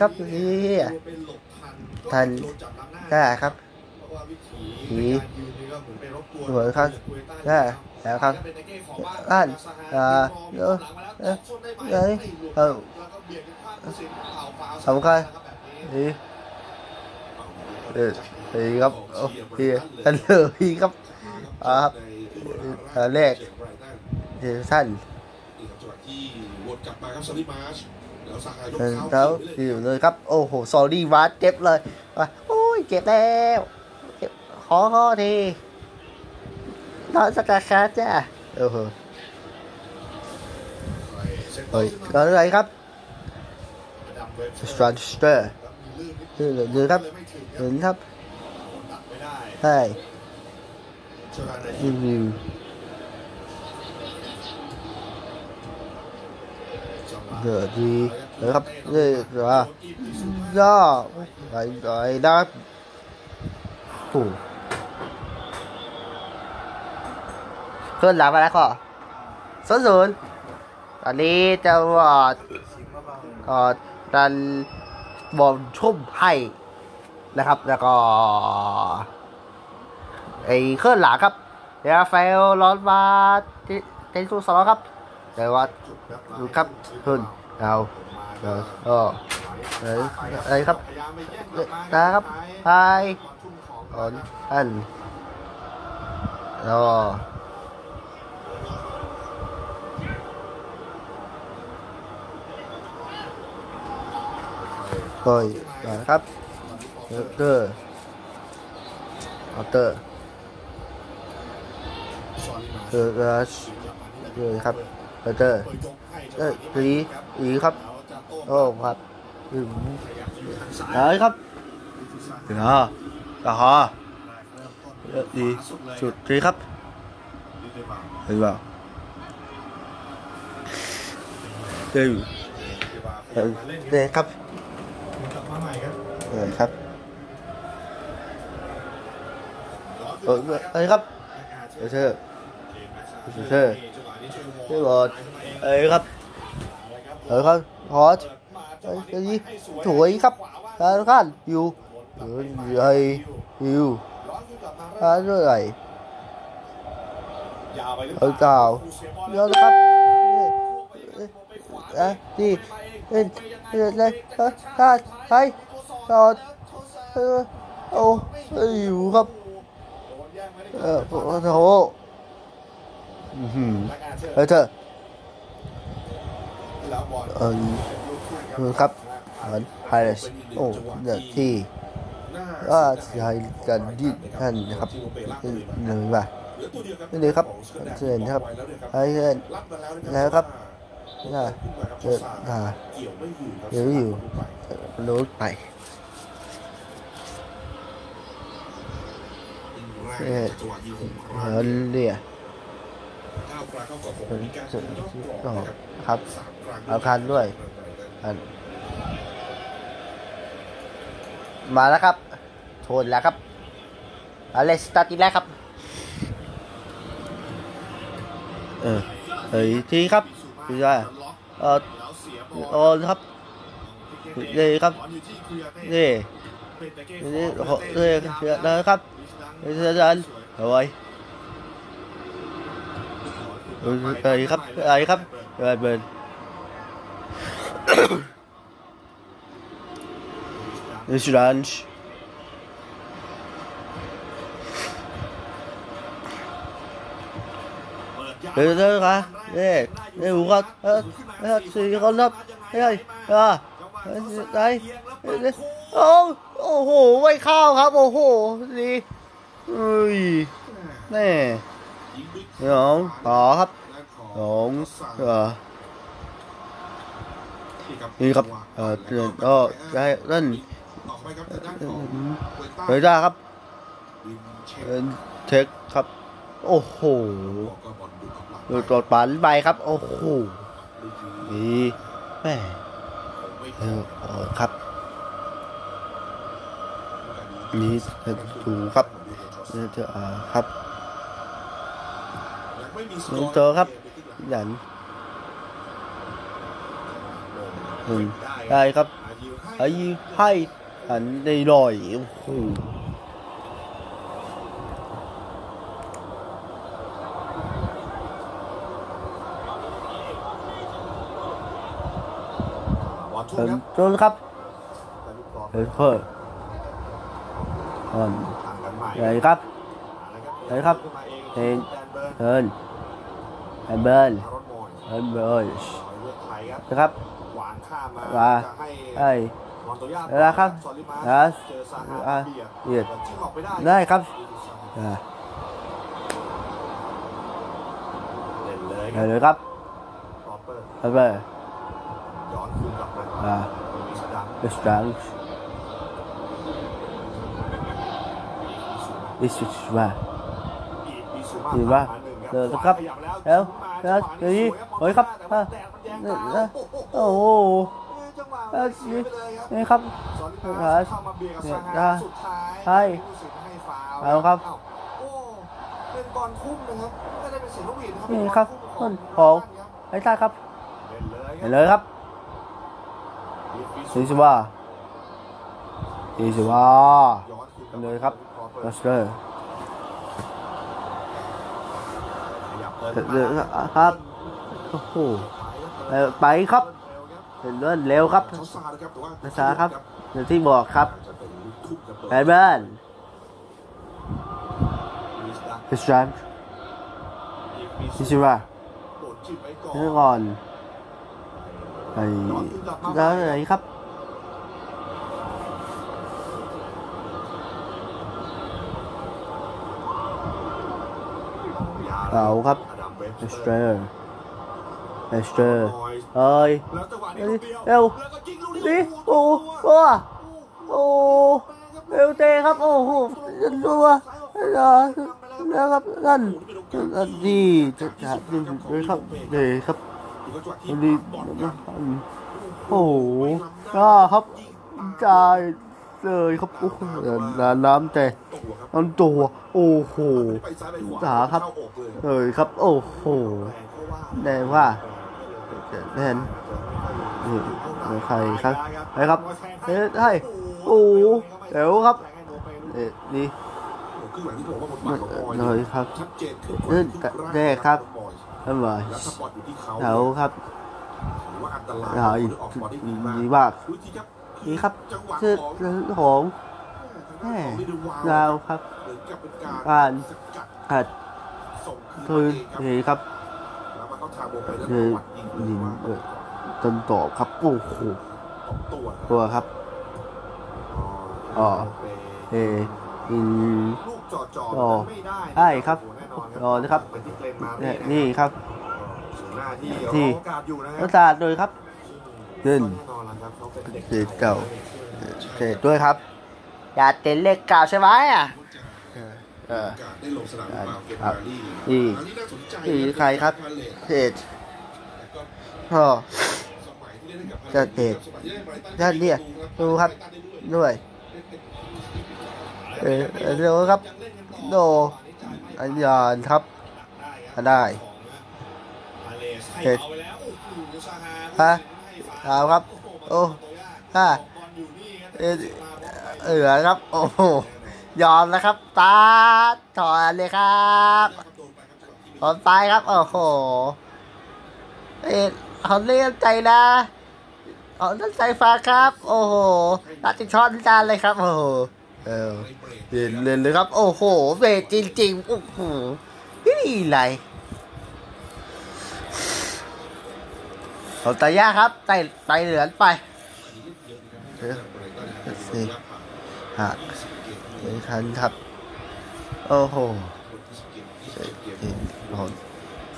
ครับนี่เป็นหลบทันทันโดนจับล้างหน้าได้ครับเพราะว่าวิถีหนีการยืนนี่ก็เหมือนไปรบกวนเหมือนครับโคลิต้าได้แล้วครับเป็นไอ้เก้ของบ้านบ้านซฮอ่าที่รอหลังมาแล้วเอ้ยตบส้นได้ไหมเอ้ยไม่หลุดเอ้าแล้วก็เบียดกันพลาดผู้สินเป่าฟาวล์สำคัญนะครับแบบนี้นี่เออเฮ้ยครับโอ้ยทันเลยครับอ่าครับตอนแรกสั้นครับจังหวะที่ วนกลับมาครับซาลิมาชแล้วซาฮายกเออเท้าแล้วขึ้นไปเลยอยู่เลยครับ โอ้โหซอรี่วัดเจ็บเลยอะโอ้ยเจ็บแล้วเจ็บขอขอทีนอนสักการะจ้าโอ้โหเซ็นเตอเฮ้ยร์ขึ้นก็มาอะไรครับดับเว็บสตรันสเตอร์แล้วมีลื่นนิดนี่เลยครับเลยไม่ถึงคเห็รับนครับตัดไม่ได้ใช่ชน เดือดดีนะครับนี่ว่าย่อไปไปนะโอ้เคลื่อนหลังมาแล้วก็ศูนย์ศูนย์ตอนนี้จะวอดก็ดันบอลชุ่มให้นะครับ แล้วก็ไอ้เคลื่อนหลังครับเดราเฟลร้อนมาที่เทนซูสองครับ แต่ว่าดูครับขึ้นเอาเอาก็เออะไรครับพยาครับพายอลทุ่มของอ่อนท่านแล้วก็ก็นะครับเตอร์เอาเตอร์เออเออเออครับ เออเตอร์เปิดยกให้เออสีสีครับโต้โอ้ครับอืมพยายามจะอยู่ทางซ้ยครับเดี๋ยวต่อเอะดีสุดดีครับเห็นเปล่าเดี๋ยวเดี๋ยวเดี๋ยวครับกลับมาใหม่ครับเออครับเออเอ้ครับเดี๋ยวเธอเธอ เธอบอดเอ้ยครับเออครับพอสเอ้ยเดี๋ยวนี้สวยครับกานอยู่เออใหญ่อยู่อ่าเรื่อยไปหรือเออเก่าเยอะครับเอ๊ะนี่เอ็นเอ็นเลยเฮ้ยท่าใครจอดเออโอ้เอ้ยอยู่ครับเออโอ้ โหอื้อหือเฮ้ยเธอ แล้วบอลเออเออครับ เหมือนไฮเรสโอ้เนี่ยที่ว่าชายกันดีท่านนะครับหนึ่งป่ะนี่เลยครับเชิญครับ ไอ้เชิญแล้วครับน่าเดินอ่าเดี๋ยวอยู่รู้ไปเออเฮินเรีย ก็ครับเอาคันด้วยมาแล้วครับชนแล้วครับอะไรสตาร์ทอีกแล้วครับ เออเฮ้ยทีครับดูได้เออโอ้ครับนี่ครับนี่นี่โอ้โหนี่นะครับนี่อาจารย์เอาไว้ อะไรครับอะไรครับอะไรเบิร์นนี่สุดานช์เดี๋ยวเดี๋ยวครับนี่นี่หูครับเออเออสี่คนครับเฮ้ยอ่าไหนโอ้โอ้โหไม่เข้าครับ โอ้โหดีเอ้ยแน่ น้องต่อครับน้องเออนี่ครับเออเตือนก็ได้เล่นเฮ้ยได้ครับเทคครับ โอ้โหดูตัวปันไปครับ โอ้โหดีแม่เออครับนี่ถูกครับเจออ่าครับ ยังไม่มีสกนี่อร์เจครับหยันอืมได้ครับอายิวให้ไอ้ให้หันได้หน่อยโอ้โหเห็งนครับจนครับเห็นเพิ่มอ่อนห่างกันใหญ่ครับใหญ่ครับเห็นแดนเบิร์น เฮิร์นเฮิร์นเฮิร์นเบิร์นอารอนมอยเบิร์นเลือกไทยครับนะครับหวานข้ามมาว่าจะให้ไอ้มอนโตย่าเวลาครับซอลิมานะเจอซาฮาอะเบียร์เบียดจิ้งออกไปได้ได้ครับอ่าเล่นเลยคได้รับเลยครับรอเปอร์เฮิร์นเบิร์นย้อนคืนกลับมาอ่ามิสดังเอสตังอิสุชว่าอีกมีซูดีมาว่าหนึ่งเดินครับ ขยัแล้วแล้วมาแล้วเดี๋ยวนี้สโอ้ยครับโอ้โหเอ้ยครับนี่ครับซอลิครัมาบเข้ามาเบียดกับเนี่ยซาฮาได้สุดท้ายใช่ผู้สินให้ฟาวเอาครับโอ้เป็นบอลทุ่มนะครับไม่ได้เป็นเสียงลูกหวีดนะครับนี่ครับบอลต้นทุ่มขอไอ้ท่าครับเห็นเลยครับอิสุว่าอิสุว่าย้อนเลยครับมามาสเตอร์ เปิดเดินครับโอ้โหไปครับเดินเลื่อนเร็วครับเขาซานะครับแต่ว่าภาษาครับอย่างที่บอกครับจะเป็นลูกทุ่มจะแบเปิดนเบิร์นมิสดังอิสตันอิสุว่าโดดจิ้มไว้ก่อนนี่ก่อนไอ้แล้วไหนครับเอาครับ เอสเตอร์เอสเตอร์เอ้ยเอ้ยเดียวเร็วแล้วก็ยิงลูกนี่นี้โอ้โหโอ้เร็วเตครับโอ้โหดูว่าแล้วครับนั่นนั่นดีจะจะดีครับเลยครับดูจังหวะที่ดีโอ้โหก็ครับจ่าย เลยครับโอ้โหน้ำแต่ตัวครับน้ำตัวโอ้โหไปซ้ายไปขาครับเข้าอยครับ โอ้โหแรงว่าแดงว่าแน่นใครครับไปครับเฮ้ยให้โอ้เดี๋ยวครับเอ๊ะนี่ครึ่งหลังที่ผมว่าบทบาทขอยเลยครับเจนขึ้นเออแน่ครับทำไมแล้วสปอร์ตอยู่าเขาครับถือว่าอีกดีมาก ดีมากวิธีครับนี่ครับจังหวะคือของของแม่ของลิดวาดาวครับเหมือนกับเป็นการอ่านสกัดอัดส่งคืคือนมาเองครับนี่ครับแล้วมันเข้าทางวงไปแล้วคือจังหวะยิงยิงว่าเออจนตอบครับโอ้โหของตัวตัวครับอ๋อเออินลูกจ่อจ่ออ๋อไม่ได้ได้ครับโอ้โหแน่นอนอ๋อนะครับเหมือนที่เกรนมาเนี่ยะนี่ครับศูนย์หน้าที่ที่รอโอกาสอยู่นะครัรักษาโดยครับ เดินแน่นอนแล้วครับเขเกเด็กเก่าเสร็จด้วยครับ อย่าเต้นเล็กเก่าใช่ไหมอะเออโอกาสได้ลงสนามหรือเปล่าเกมครับมาลี่นี่นี่ใครครับเลตเอ็ดแล้วก็พ่อจะเอ็ดสมัยที่เล่นไบรตันด้านเนี่ยดูครับด้วยเออเดี๋ยวครับโดอันยานครับได้เอ็ดฮะ เอาครับ โอ้ห้าเออเออครับ โอ้โห ยอมแล้วครับ ตาถอนเลยครับถอนไปครับ โอ้โห เอ็ดเขาเล่นใจนะเขาเล่นใจฟ้าครับ โอ้โหรัดติดช้อนจานเลยครับ โอ้โห เออเล่นเล่นเลยครับ โอ้โหเวทจริงๆ โอ้โหนี่ไร เอาตายาครับไต่ไต่เหลือนไปเออสี่หักไม่ทันครับ โอ้โหเอ็นหอน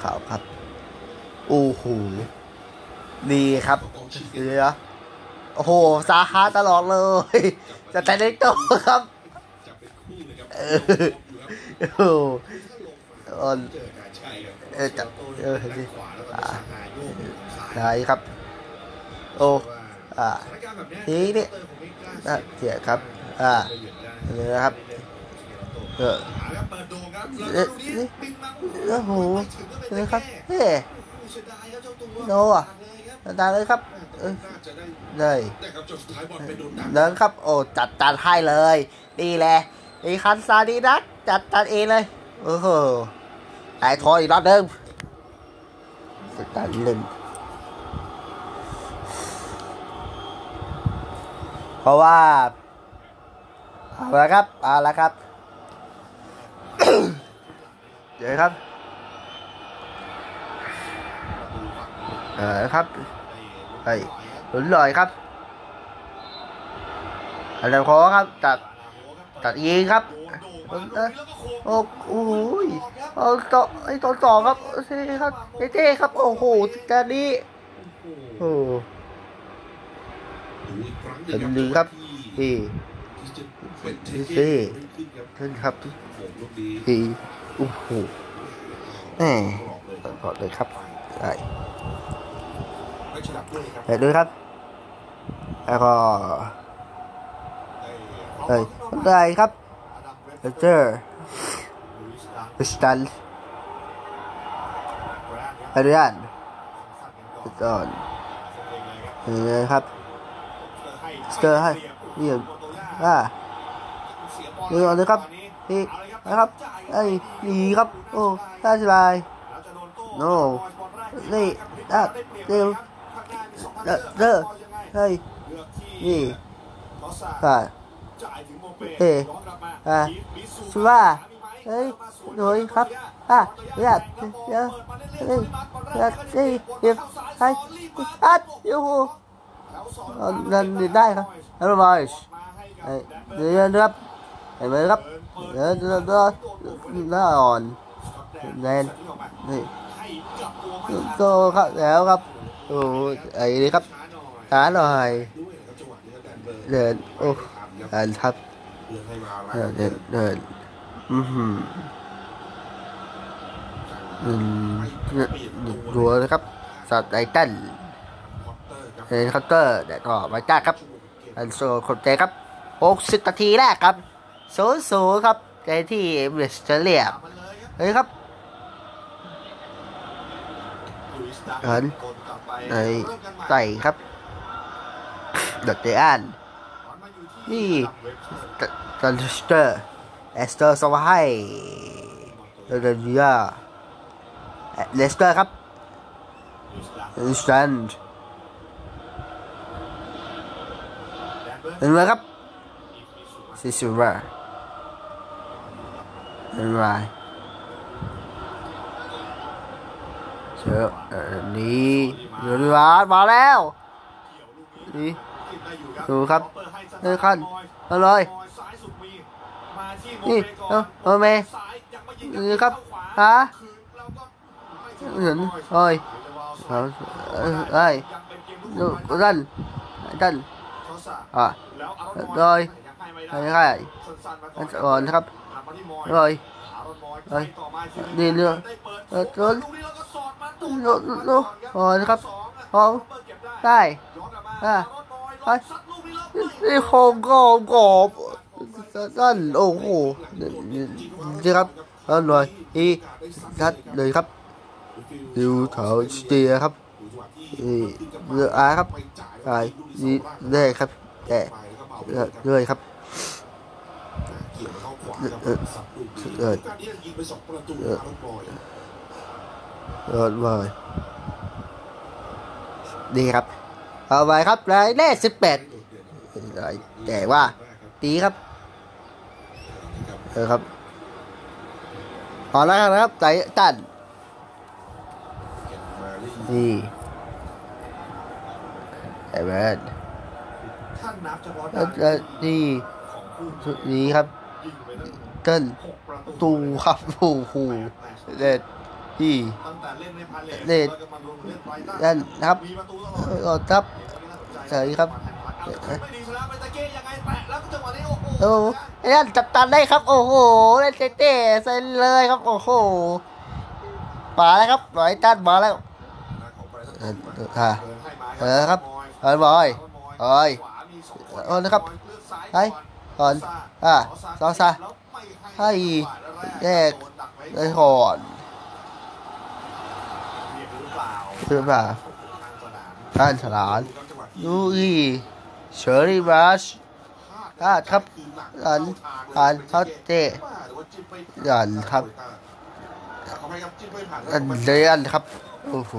ขาวครับ โอ้โห ดีครับเสือโอ้โห สาขาตลอดเลย จะแต่ในโตะครับเออโอ้โหอ่อนเออจับเออ ดีอ่าได้ครับ โอ้อ่าทีนี้น่ะเสียครับ อ่าเหรียญได้เลยนะครับ เออเอาครับเปิดโด่งครับแล้วลูกนี้ปิงมาโอ้โหเป็นเลยครับเฮ้เสียดายครับเจ้าตัวโน่อะเลยครับตาเลยครับเออน่าจะได้เลยแต่ครับจนสุดท้ายบอลไปโดนดักเดินครับ โอ้ จัดจานให้เลย ดีแหละอีคันซาดีนักจัดจานเองเลย โอ้โหไอ้ทอยอีกรอบหนึงจัดจานหนึ่ง เพราะว่าเอาละครับเอาละครับเดี๋ยวครับเออครับไอ้หลุนลอยครับอันดับขอครับตัดตัดยิงครับโดนโด่งมาลูกนี้โค้งโอ้โหเอาต่อไอ้ตัวสองครับเท่ครับเท่ครับโอ้โหจานนี้โอ้ เป็นนึ่งดึงครับที่ที่ที่จะเป็นเทเท่เท่ขึ้นครับขึ้นครับโอ้โหลูกนี้ที่โอ้โหแหมกรอเลยครับใช่ได้วยครับเห็นด้วยครับ แล้วก็เอ้ยได้ครับเจอร์สตันไปด้วยกันก่อนนี่ครับ เตอร์ให้นี่อ่านี่เอาเลยครับนี่นะครับไอ้ดีครับ โอ้ได้สบายโน่นี่อะเร็วเด้อเด้อเฮ้ยนี่ค่ะเอ๊ะอะสุว่าเฮ้ยโดยครับอะเดี๋ยวเดี๋ยวเฮ้ยเดี๋ยวเฮ้ยเดี๋ยวใครอัดโอ้โหเดี๋ยวนะครับเห็นไหมครับเดี๋ยวเดี๋ยว เดี๋ยวหน้าอ่อนแนนนี่โตครับแล้วครับโอ้ไอ้นี่ครับช้าหน่อยเดินโอ้เดินครับเดินเดินเดินอือหืออืมรัวนะครับสัตว์ไอเตัน เฮลิคอปเตอร์เดี๋ยวก็มาจ้าครับอันโซคนใจครับ 60นาทีแรกครับศูนย์ศูนย์ครับใจที่เอเมริสเตเลียมเฮ้ยครับเหินไอ้ไต่ครับเดอะเตอันนี่ตันสเตอร์เอสเตอร์สวายเดอะเดียเลสเตอร์ครับอันสแตนด์ ห็นไหมครับซิซูวอร์เห็นไหมเจอเออนี่เดี๋ยวามาแล้วนี่ดูครับเออขั้นเอาเลยนี่เอาเอาเมย์นี่ครับฮะเห็นอ้ยเอาเอ้ยเอ้ยดูดันดันอะ เลยใช่ใช่อันอ่อนครับเลยเลยนี่เนื้อเออต้นโน้โน้อ่อนครับพอได้อะไปนี่โคงกอบกอบนั่นโอ้โหนี่ครับนั่นเลยอีทัดเลยครับดูเถาสเตียครับนี่เรืออาครับไปนี่ได้ครับแต่ เลยครับเกี่ยวเข้าขวาครับเออสับลูกนี้เออการที่ยิงไปสองประตูเออแล้วบอยเออเลยดีครับ เอาไปครับรายเลขสิบแปดแต่ว่าดีครับ เออครับพอแล้วครับใจตันนี่ไอ้แมนท่านนับ ฉพาะเออเออนี่ของคู่นี่ครับยิงไปตั้งเต้นหกประตูตูครับโอ้โหเด็ดที่ตั้งแต่เล่นในพาเลทเล่นแล้วก็มาลงเล่นไบรตันนั่นนะครับมีประตูตลอดเออครับใช่ครับไม่ดีชนะไปตะเก้ยังไงแตะแล้วจังหวะนี้โอ้โหโอ้ไอ้นั่นจับตันได้ครับ โอ้โหเล่นเต้เต้เซ็นเลยครับ โอ้โหมาแล้วครับร้อยตันมาแล้วของไบรตันเออเออค่ะเดินให้มาเออครับเออบอยเอ้ย ขวามีสอนเออนะครับไปก่อนอนอะซอซาให้แยกได้ก่อนคือเปล่าหรือเปล่าท่านฉลาดดูอีเชอรี่บัชอะครับอันอันเขาเตะอันครับขออภัยครับจิ้มไม่ผ่านอันเดียนครับโอ้โห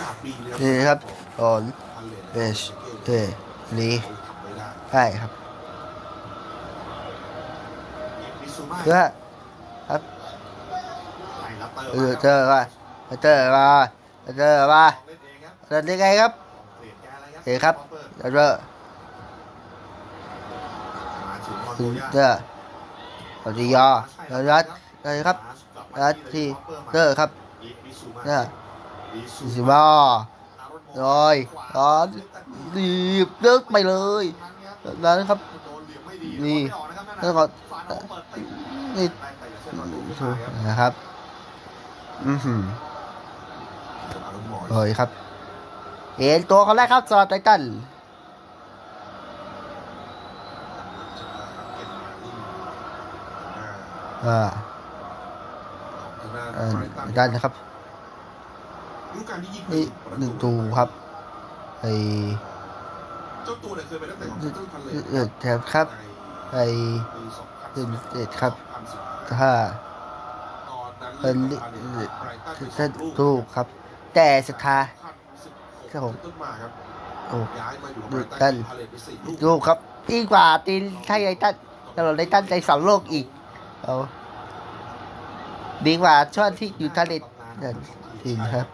กาปีเลยนี่ครับก่อน เลนเอชเอนี้ใช่ครับเพื่อครับเออเจอว่าเจอว่าเจอว่าเล่นเองครับเดินได้ไงครับเปลี่ยนแกนแล้วเอ๋ครับเจอมาถึงมอนถึโดงย่าเจอปฏิยารัดเลยครับรัดที่เจอครับเนี่ยสิบ้า ลอยร้อนรีบเลิกไปเลยนั้นครับโดนเหลี่ยมไม่ดีนี่ไม่ออกนะครับแล้วก็นี่นะครับนะครับอือหืออารมณ์หมอโอ้ยครับ เห็นตัวเขาแล้วครับจอไททันอ่าทางด้านเออไบรตันด้นะครับ นี่หนึ่งตูครับไอเจ้าตัวเนี่ยเคยไปตั้งแต่ของต้นพันเลเออแถมครับในไอปีสองพันหนึ่งสิบเจ็ดครับ2015ถ้าตอนนั้นเป็นเล่นกับพาเลทไบรตันไปสท่าอนงลูกลูกครับ แต่สุดท้าย2016ครับผมต้นมาครับโอ้ย้ายมาอยู่ดูกับด้านพาเลทไปสี่ลูกลูกครับยิ่งกว่าตีนไทยไททันตลอดไททันใจสองโลกอีกเอาดีกว่าช่วงที่อยู่ทะเลนั่นทีมครับ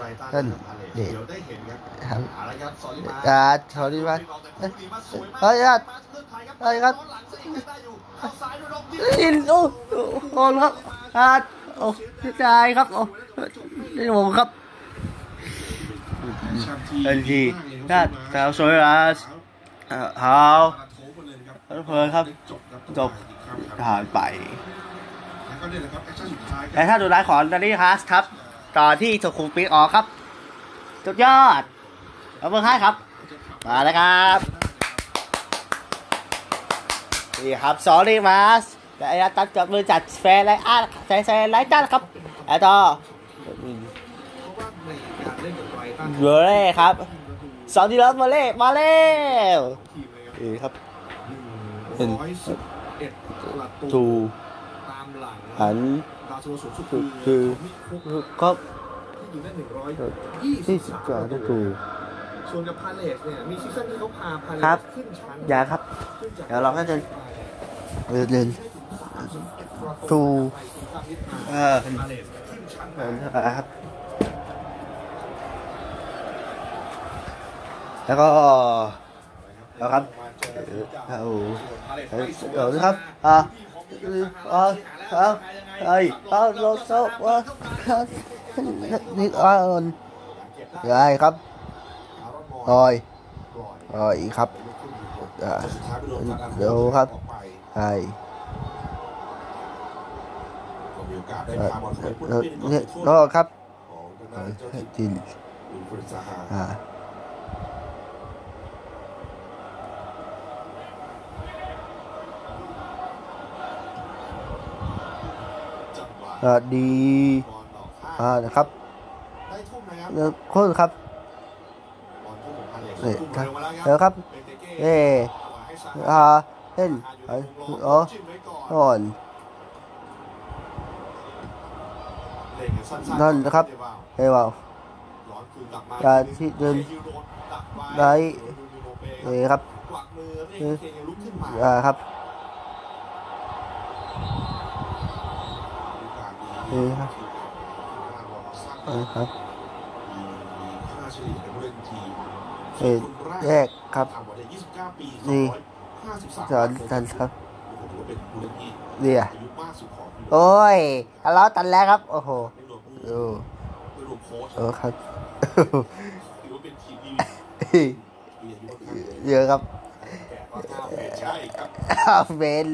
ทางไบรตันั่นกับพาเลทเด็กเดี๋ยวได้เห็นครับครับเอาละครับสอนลิมาการสอนลิมาเอ้ยเฮ้เฮ้ยยครับเฮ้ยครับอินโอ้โอ้โอ้ครับอาโอ้ใจครับโอ้นี่ผมครับอันที่ด้านสาวสวยอาเอ่อเท้าเพลินครับจบผ่านไปแต่ถ้าดูร้ายของดันนี่ฮัสครับ ต่อที่สุขุมวิทออกครับ สุดยอดเอาเบอร์ห้าครับ มาแล้วครับนี่ครับสอรี่มาสแต่ไอ้ตัดกับมือจัดแฟร์ไลอ้าแฟร์แฟร์ไลตันครับไอ้ต่อเบอร์เล่ครับสองที่รถมาเล่มาเร็วนี่ครับเป็นร้อยสิบเอ็ดประตูตูตามหลังหัน ดาวซัวสูงสุดคืคืออมิคุกก็ที่อยู่ได้หนึ่งร้อยยี่สิที่บสิบสามกว่าได้ตูส่วนกับพาเลสเนี่ยมีซีซั่นที่เขาพาพาเลครับสขึ้นชั้นอย่าครับขึ้นจากเดี๋ยวเราก็จะเดินเดินตูเออพาเลสขึ้นชั้นเอมาอครับ แล้วก็แล้วครับเอาเอาเอาครับอ่า เอาเอาไอ้เอาโลโซว่านี่อ่อนได้ครับโอ้ยโอ้ยครับอ่าเดี๋ยวครับไอ้ก็มีโอกาสไดีบอลออกข้างอ่านะครับได้ทุ่มนะครับเดี๋ยวโค้ชครับบอลทุ่มของพาเลสเอ้ยทุ่มครับเร็วมาแล้วเดี๋ยวครับเบนเตเก้เอ้ให้ซาอ่าฮาเล่นอยู่ไอ้ในวงล้อ๋อจิ้มไว้ก่อนก่อนเล่นกันสั้นๆนั่นนะครับไม่ได้ว่าเฮ้ยว้าวย้อนคืนกลับมาการที่เดินคฮิวโดนดักว้ได้ดูมิโนเป้เอ้ครับกวักมือเรียกให้เคลุกขึ้นมาอ่าครับ เอ้ครับเอ้ครับมีค่าเฉลี่ยในผู้เล่นทีมเอ้ยแยกครับต่ำกว่าเด็ก29ปีนี่253สอนทันครับถือว่าเป็นผู้เล่นที่เนี่ยอายุมากสุดของโอ้ยทะเลาะกันแล้วครับ โอ้โหไม่รวมผู้ดูไม่รวมโค้ชเออครับถือว่าเป็นทีมที่มีอายุค่อนข้างเยอะครับแก่กว่า9ปีใช่ครับอ้าวเบน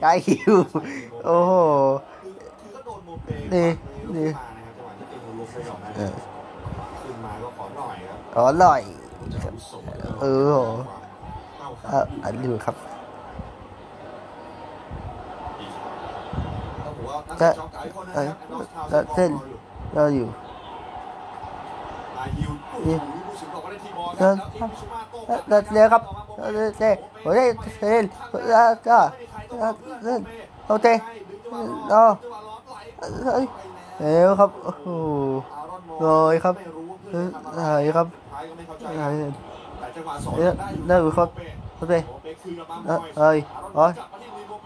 ได้คิวโอ้โหคือคือก็โด นโมเปนี่นี่นี่มานะครับจังหวะที่เป็นโมโลเฟยออกนะเออขึ้นมาก็ขอหน่อยครับอ๋ออร่อยจะอาวุโสเออเข้าเอ่ออันอยู่ครับต้องบอกว่านักก็ช็อกไอคอนนะเอคอรับนอสทาวแล้วเส้นเราอยู่ลายฮิวโอ้โหผู้สิงห์บอกว่าได้ทีบอลคแล้รัวบแล้วอิงบิชุมาโต้กแล้ลัวบแล้วเดี๋ยวครับแล้วเดี๋ยวเดี๋ยวโอ้ยเส้นแล้วก็แล้วเส้นโอเครอ เฮ้ยเร็วครับโอ้โหโรยครับหายครับหายแต่จังหวะสองเอ๊ะได้อยู่ครับโอเคโอเปคืนกลับมาเอ้ยเอ้ย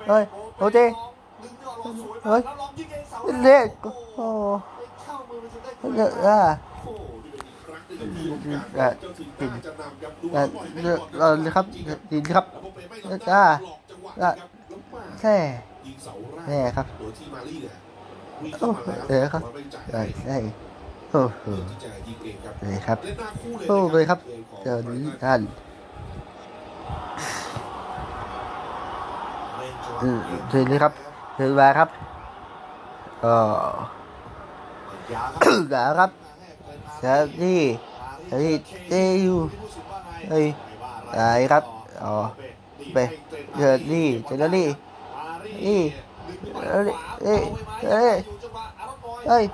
เอ้ยเอ้ยโอเคเฮ้ยเด็กโอ้เยอะอะอะติดอะเราเลยครับดินครับอะอะแค่แน่ครับ โดยที่มาลี่เนี่ยวิ่อ้เข้ามาแล้วเดี๋ยวครับใช่ใช่โอ้โหที่จะยิงเองครับเลยครับเล่นหน้าคู่เลยโอ้เลยครับเจอนี้ท่านเล่นจังหวะอืมเลยครับเชิญมาครับก็ยาครับครับเชิญที่เชิญที่เต้อยู่เฮ้ยไหนครับอ๋อไปเชิญนี่เชิญนี่นี่ เอ้ยเอ้ยเอ้ยเอ้ย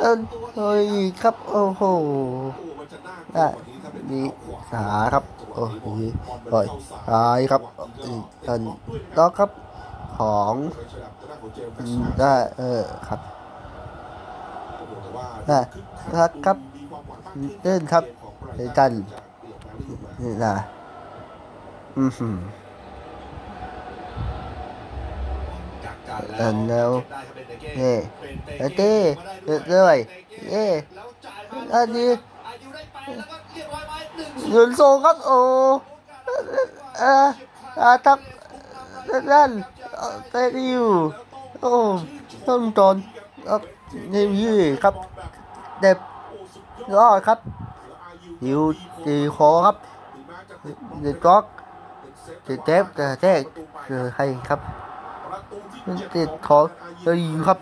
ต้นเฮ้ยครับ โอ้โหอะนี่ขาครับ โอ้โหปล่อยซ้ายครับอันล็อครับ ของได้เออครับได้ครับครับเต้นครับเต้นกันนี่นะอืม หืมอันแล้วนี่เอ้ยเต้เต้เลยเอ้อันนี้ยืนโซครับโอ้เอ่ออาทักนั่นเต้อยู่โอ้ต้นตอนครับนี่ยี่ครับเด็บรอดครับอยู่ตีคอครับเด็ดก๊อกเด็ดเทปแต่แท้เจอใครครับ มันติดขอดีครับ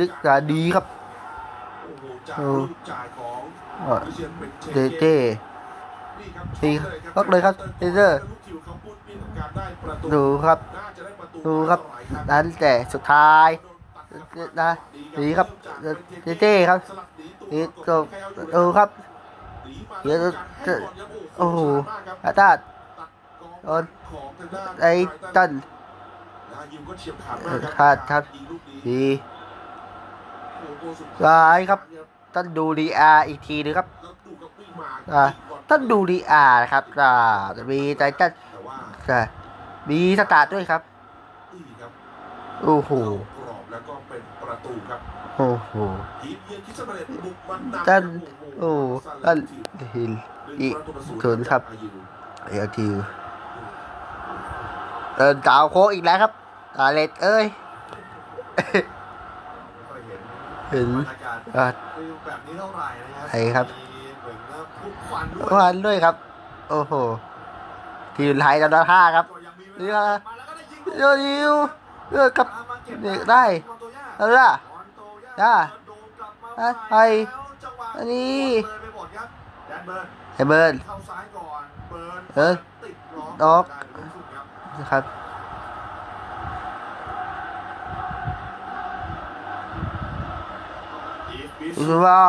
ลึกจะดีครับโอ้โหเดเต้ดีพักเลยครับเดเซอร์ดูครับ ดูครับนั้นแต่สุดท้ายนะดีครับเดเต้ครับดีจบดูครับเดี๋ยวจะโอ้โหอาตาโดนไอ้ตัน ครับครับดีร้ายครับท่านดูดีอาร์อีกทีนึงครับอ่าท่านดูดีอาร์ครับอ่ามีใจท่านอ่ามีสตาร์ทด้วยครับโอ้โหกรอบแล้วก็เป็นประตูครับโอ้โหทีมเยือนคิดสำเร็จบุกมันนำท่านโอ้ท่านฮิลอีกศูนย์ครับเอลทีเดินดาวโคกอีกแล้วครับ อาเลตเอ้ยเห็นบรรยากาศอ่าแบบนี้เท่าไหร่นะครัใช่ครับ มีเหมือนกับพลุกควันด้วยวันด้วยครับ โอ้โห ทีมไทยจำนวนห้าครับก็ยังมีเวนี่ลาละมาแล้วก็ได้ยิงเดี๋ยวยิวเลือกกับ ตามมาเก็บเด็กได้มอนโตย่าเอาล่ะมอนโตจ้าโดนกลับมาอะใหม่ไปแล้วจังหวะอันนี้เลยไปหมดครับแดนเบิร์นไอเบิร์น เข้าซ้ายก่อนเบิร์นเออติดล็อกล็อก ได้ลูกสุดครับ นะครับ อีฟบิสรู้ว่า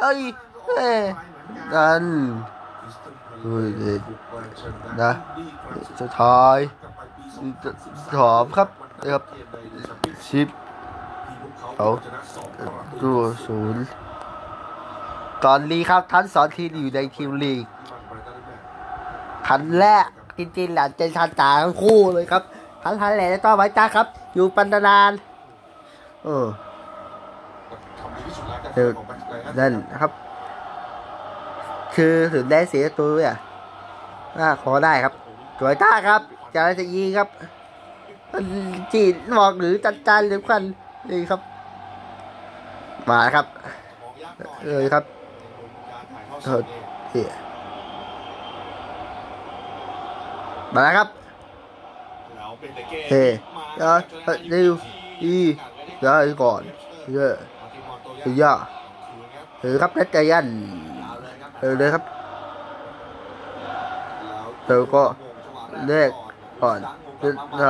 เอ้ยเอ้ยดันนะสุดท้ายถอมครับนะครับชิปเอาดูศูนย์ก่อนลีครับท่านสอนทีอยู่ในทีมลีกคันแรกจริงๆหลังเจนชันตาทั้งคู่เลยครับทันทันแหล่และต้อไว้จ้าครับ อยู่ปันนาน เออ เออนั่นนะครับ คือถึงได้เสียตัวเนี่ยน่าขอได้ครับสวยต้าครับจะจะยิงครับจีนบอกหรือจัดจานหรือควันนี่ครับ มาครับเลยครับเออเหี้ยมาแล้วครับเฮ้ยเดี๋ยวเฮ้ยดิวอีได้ก่อนเยอะ เยอะถือครับนัดใจยันเออเลยครับแล้วแล้วก็เลขก่อนเป็นไร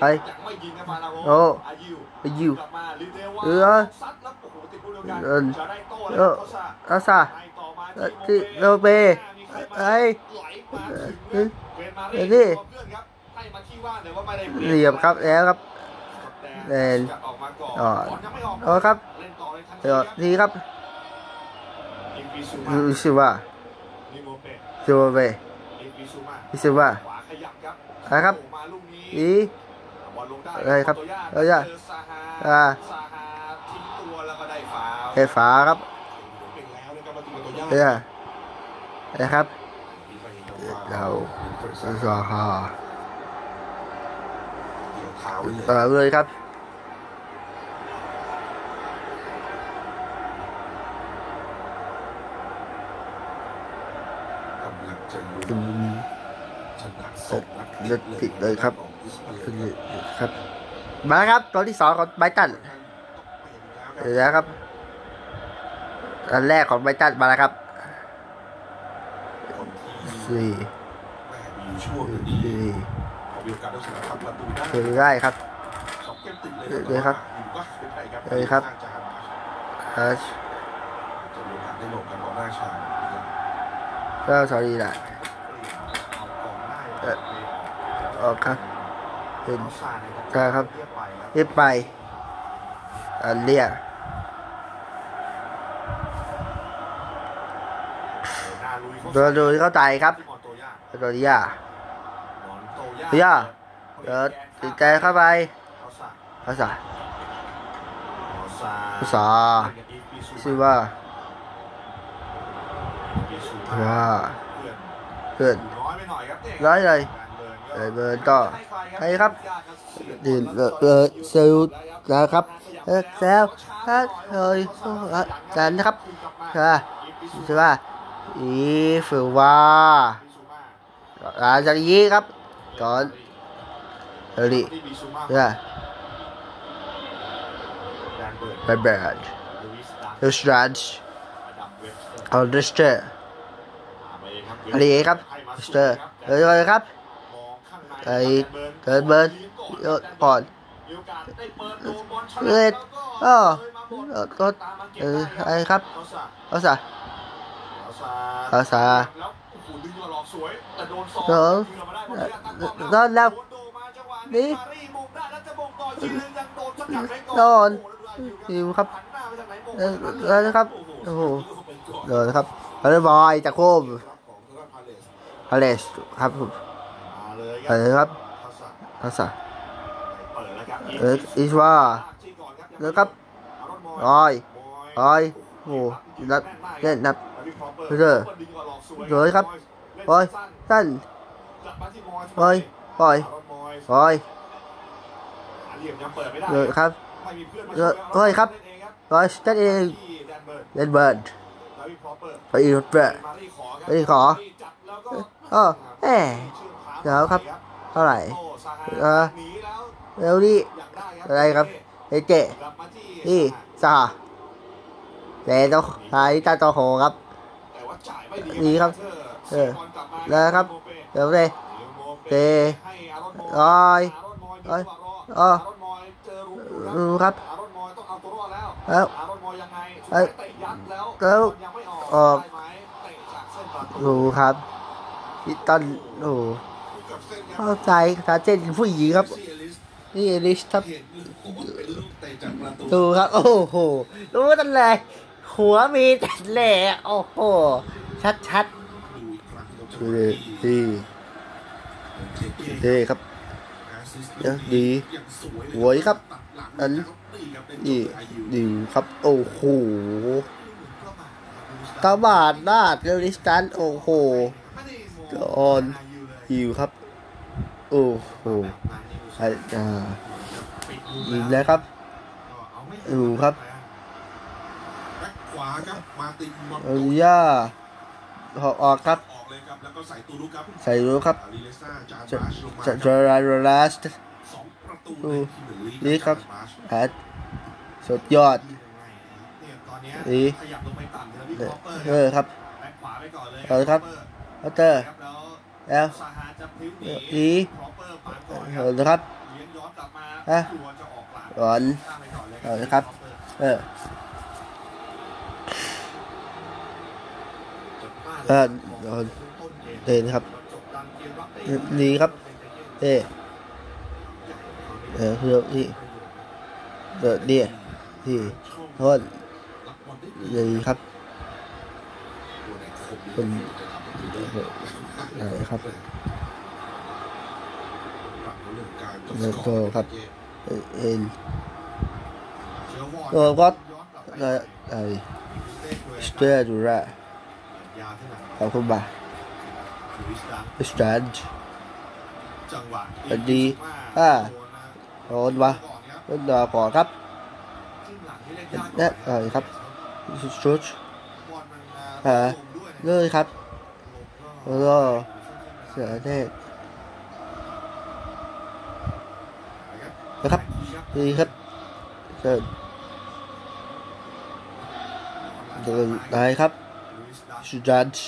ไปโอ้ไปยิวเออเออเอออาซาที่โรเบไอ้เออเออนี่เหลี่ยมครับแล้วครับแดนอ๋อเอาครับ เดี๋ยวทีครับรู้สึกว่าโจเบรู้สึกว่านะครับอีอะไรครับเอาอย่าอ่าเอฟ้าครับเอานะครับเราสอคอต่อเลยครับ อืมเลือดติดเลยครับครับ มาครับตอนที่สองของไบตันเดี๋ยวนะครับอันแรกของไบตันมาแล้วครับสี่สี่คือได้ครับเลยครับเป็นไปครับเดี๋ยครับฮัชจะมีโอกาสได้ลงกันกองหน้าสอรีแหละ เอากองหน้า เอ่อออกครับเป็นเอาซาในใช่ครับเรียบไปครับเรียบไปอันเรียกหน้าลุยโดนโดนเข้าใจครับที่มอนโตย่าโดนย่ามอนโตย่าย่าเดินติดใจเข้าไปเอาซาภาษาเอาซาภาษาชื่อว่าว่าเพื่อน ร้อยเลยเออเบิร์นก็ใครครับดินเออเออเซลนะครับเออแซวถ้าเคยกันนะครับใช่ไหมใช่ไหมอีฝือว่าหลังจากนี้ครับก่อนเอลิใช่ไหมไปแบดเอสตรันช์ออเดสเตอร์อันนี้ครับเอสเตอร์ เออเลยครับไอ้เกิดเบิร์นก่อนเล็ดอ้อก็เออไอ้ครับภาษาภาษาเออโดนแล้วนี่โดนหิวครับเออเออนะครับ โอ้โหโดนครับฮาร์บอยจากโคม พาเลสครับผมเออครับภาษาเอออิสว่าเออครับรอยรอยโอ้นับเล่นนับเด้อเลยครับรอยสั้นรอยรอยรอยเลยครับรอยครับรอยจัดเองเล่นเบิร์ดไปอีกเบิร์ดไปอีกขอ เออแหมเดี๋ยวครับ เท่าไหร่ เออเร็วดิอะไรครับเอเจนี่สาแต่ต้องหายตาตัวโหครับนี่ครับ เออแล้วครับ เดี๋ยวเลยเตร้อยร้อยอ๋อดูครับแล้วแล้วแล้วออกดูครับ พี่ต้นโอ้เข้าใจสาเจนผู้หญิงครับ นี่เอลิสครับดูครับ โอ้โหรู้ตั้งเลยหัวมีแต่แหล่โอ้โห ชัดชัดๆดูดิดีดีครับเดี๋ยวดีหวยครับ อันนี่ดีครับ โอ้โหตาบาดนาดเรลิสกันโอ้โห จอนหิวครับ โอ้โหอ้อ่ายิงแล้วครับดูครับขวาครับมาติมอนเอ้ยย่าออกออกครับ ใส่ตูรุครับใส่รู้ครับจะจะจะราราลาสตูนี่ครับจานบาชฮะสุดยอดนี่ยตอนเนี้ยนี่ขยับเออครับ แบ็คานเลยเออปปอพัตเตอร์ แล้วอีเปอร์ปาดก่อนคเอรับอนะครับเอนกลับมาอะกลัวจะออกหล่อนนเลยเอครับ เออเออโดนเดินครับดีครับเต้เออคือที่เออดีที่โทษดีครับเป็น ครับแล้วก็ครับเอ่อเอ็นเออก็อะไรไอ้สเตอร์ดูระขอบคุณบ่าสแตนด์จังหวะสวัสดีอ่าโดนวะโดนดอก่อนครับและอะไรครับชุดอ่าเลยครับแล้วเสือเทศนะครับดีครับเดินเดินได้ครับสุดานส์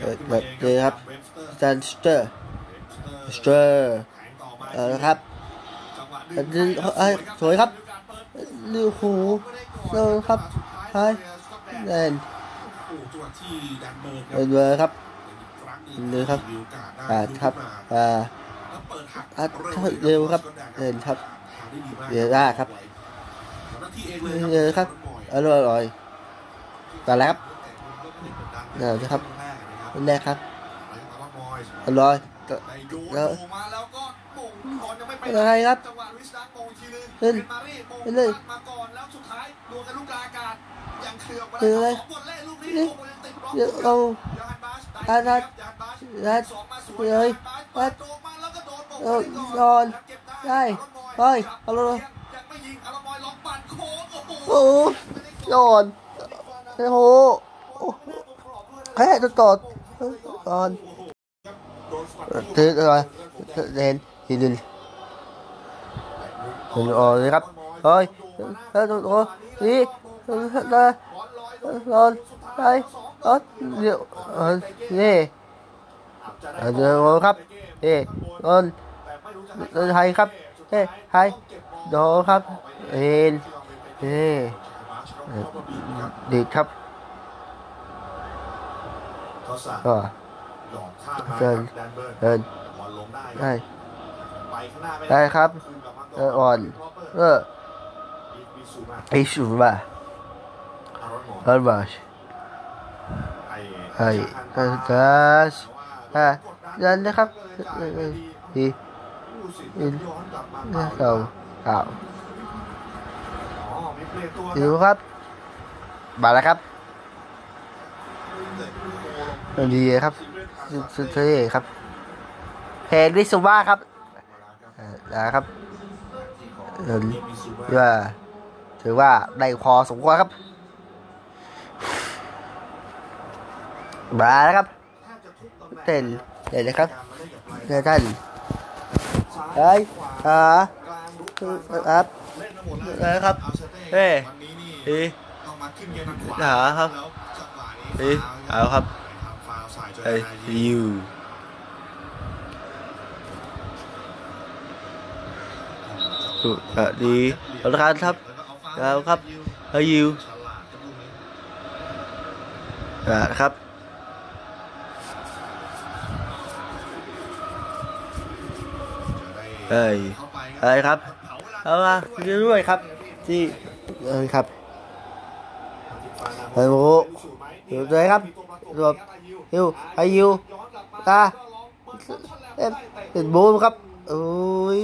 เอ่อแบบนี้ครับสแตนสเตอร์สเตอร์เออครับอันนี้เอ้ยสวยครับนี่โอ้โหเดินครับไฮแลนโอ้จังหวะที่แดน เบิร์กเดินเลยครับเลเลยยครับอ่าครับอ่าอ่าเร็วครับเดินครับเดี๋ยวได้ครับเดี๋ยวครับอร่อยอร่อยต่อแล้วครับเดี๋ยวนะครับอันแรกครับอร่อยต่อแล้แล้ววมาแล้วก็มงก่อนยังไม่ไปอะไรครับจังหวะลุยส์ดักมงอีกทีนึงเล่นมารีมงเล่นมาก่อนแล้วสุดท้ายดวลกันลูกกลางอากาศยังเคลือบไปเล่นอะไร สองบอลเล่ลูกนี้เล่นโอ้โหยังติดบล็อกเดี๋ยวเอายานบาสอ่าได้ยานบาสได้สองมาสวยเลยยานบาสได้เปิดโจมมาแล้วก็โดนมงเออไปก่นอนแล้วเก็บได้อารอนบอยเฮ้ยเอาเลย อารอเออเดนทีนึงเดินออเลยครับเนี่ออนเดี๋ยวเออนี่เดี๋ยวครับเอ้นอนอไทยครับเอ้ไทยโดครับเอ็นเอ้ดีครับเขาสั่งก็หลอกข้ามมาเดินเดินได้ได้ครับเอออ่อนเออมีสูมาไอชูมาอารอ มอนอัลบาชไอ้ไอเออกัสอะยันนะครับเออเออดีย้อนกลับมาเนี่ยเราอ้าวอ๋อมีเปลี่ยนตัวดูครับมาแล้วครับดีครับสุดสุดเท่ครับเพนวิสุว่าครับเออนะครับเดินว่าถือว่าได้พอสมควรครับ มาแล้วครับเต้นเดี๋ยวนะครับเดี๋ยวท่านเฮ้ยอ่าครับเล่นมาหมดเอแล้วอครับอาเซเต้เฮ้ยวันนี้นี่เฮ้ยต้องมาขึ้นเกมทางขวาหาครับแล้วจังหวะนี้เฮ้ยฟาวเอาครับทำฟาวใส่จนเฮ้ยนาทียูสุดอะดีเอาละครับแล้วก็เอาฟาวเอาครับเฮ้ยยูฉลาดกับลูกนี้อ่าครับ เฮ้ยเข้าไปเฮ้ยครับเผาลาเอามาด้วยครับ ที่เอ้ยครับเฮ้ยโมเดี๋ยวเลยครับรวมยูไอยูตาเอ็มเป็นบูมครับโอ้ย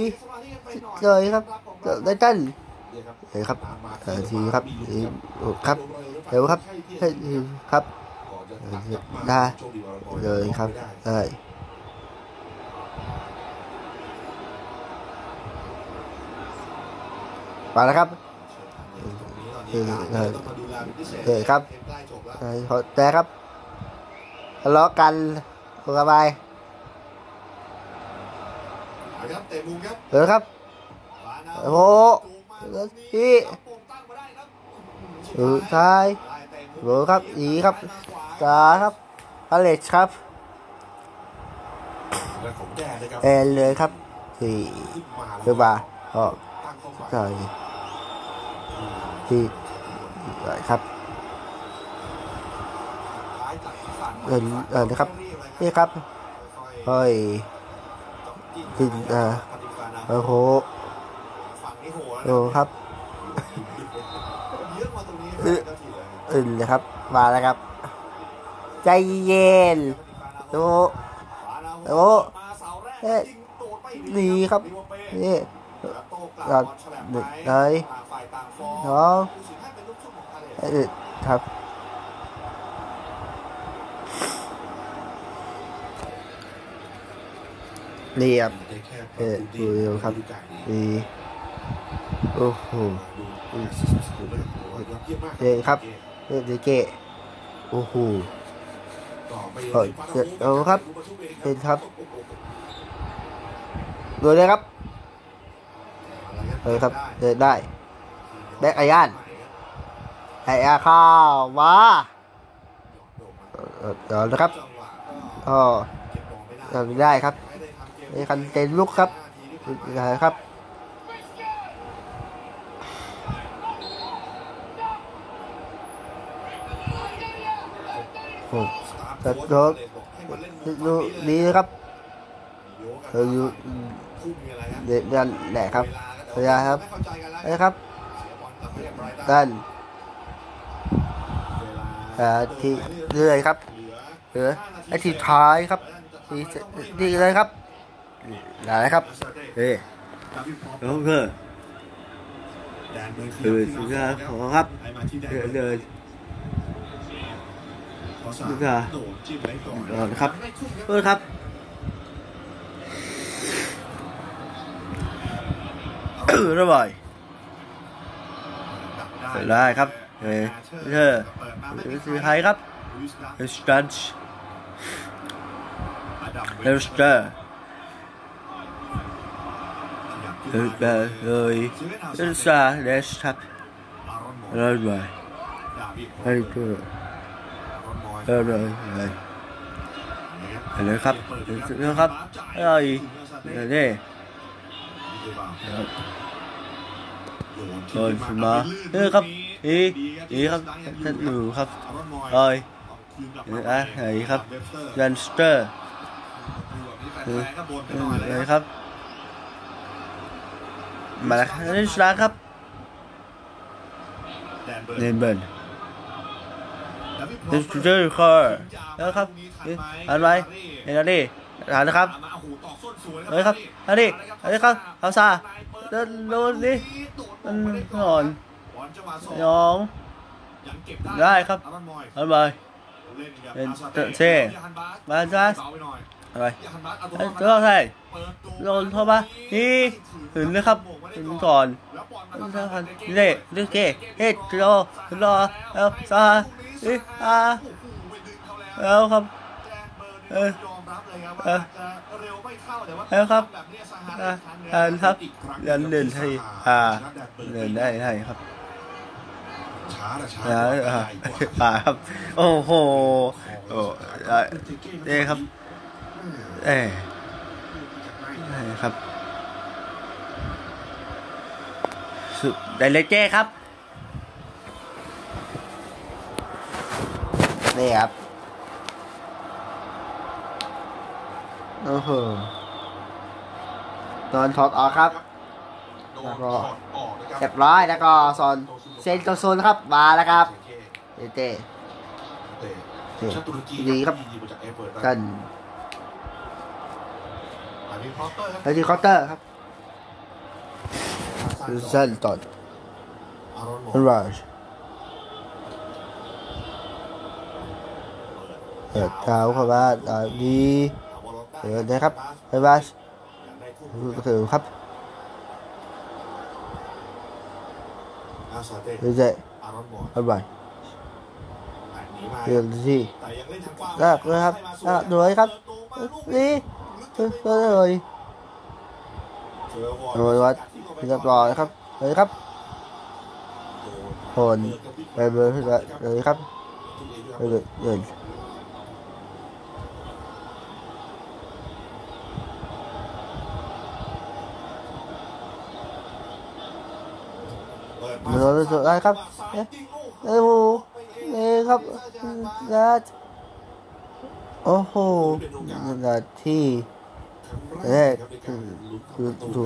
เลยครับได้ตั้นเฮ้ยครับเออทีครับเอ้ยครับเดี๋ยวครับเฮ้ยครับได้เลยครับได้ มาแล้วครับเออเออเออครับเออขอแต่ครับทะเลาะกันสบายครับเตะมุมครับเออครับโอ้โหพี่เออซ้ายเออครับอีครับตาครับอเล็กซ์ครับและของแดนนะครับแอนเลยครับสี่ขึ้นมาแล้วคือว่าก็ตั้งเข้าไปใส่ ที่ครับเออเออนะครับเนี่ยครับเฮ้ยๆขึ้นอ่าปฏิบัตินะโอ้โหโอ้ครับเยอะมาตรงนี้เออก็ทีเลยอื่นเลยครับ มาแล้วครับ ใจเย็นโอ้โอ้เอ๊ะดีครับนี่ ครับหนึ่งเลยสน้อองเออครับนี่ครับเออดูเร็วครับดีโอ้โหเย้ครับเออดีเกะโอ้โหเฮ้ยเจ็ดเอาครับเป็นครับดูเลยครับ เออครับเดินได้แบกไอาย่านไอ้อาข้าวมาเดี๋ยวนะครับก็ทำได้ครับไอ้คันเต็นลุกครับนะครับโอ้แต่โดนดูดีนะครับเอออยู่เด็กนั่นแหละครับ พยาครับนะครับด้านอ่าที่เรื่อยครับเหลือไอ้ที่ท้ายครับดีดีเลยครับได้ครับเฮ้ยโอเคเออสุดยอดของครับเดินเดินดูค่ะโดนจิ้มไว้ก่อนก่อนครับเออครับ ออระบายเปิดได้ครับเฮ้ยเธอคือใครครับเอสตันช์เอสเตอร์เออเออเลยเอสซาเดสครับเริ่มไปเฮ้ยเธอเออเลยเลยเลยครับเดี๋ยวครับเอ้ยเดี๋ย วนี่โดนมาเออครับอีอีครับท่านอยู่ครับเอ้ยอะไหนครับยันสเตอร์เออเออครับ มาแล้วนี่สตาร์ครับเนนเบิร์นดิสเตอร์คอร์แล้วครับอันไรเห็นแล้วดิฐานนะครับเฮ้ยครับอันนี้อันนี้ครับเอาซา เดินโดนดิมันนอนยองได้ครับอันไปเป็นเซ่มาจ้าอะไรเจ้าใช่โดนเข้ามานี่ถึงนะครับถึงก่อนนี่ดิเกเฮ้ยรอรอเอาซาอีอาเอาครับเออ เออเอาครับอ่าอ่านครับเดินเดินให้อ่าเดินได้ได้ครับช้าละช้าอ่าอ่าอ่าครับ โอ้โหโอ้อ่าเอ้ครับเอ้เอ้ครับสุดไดเลเจ้ครับนี่ครับ โอ้โหตอนถอดออกครับ แล้วก็เรียบร้อยแล้วก็ซอนเซนโตโซนครับมาแล้วครับเต้เต้ชาตุรกีดีครับยิงมาจากเอเปิร์ตกันอันนี้พอตเตอร์ครับแล้วที่เคาน์เตอร์ครับคือเซนตอนอารอนมอเป็นราชเปิดเท้าเข้ามาอ่าดี เดี๋ยวนะครับไปบาสคือครับอาซาเต้เดี๋ยวจะอารอนมอไปบายหนีมาเดี๋ยวที่แต่ยังเล่นทางกว้างลากเลยครับลากเลยครับนี่ก็เลยโดยวัดเรียบร้อยครับเลยครับผลไปเบอร์เลยครับไปเลยเลย ดมาโดนสุดท้ครับเอ๊ะยิงลูกเอ้ครับนะโอ้โหนาทีแรกคือคือดู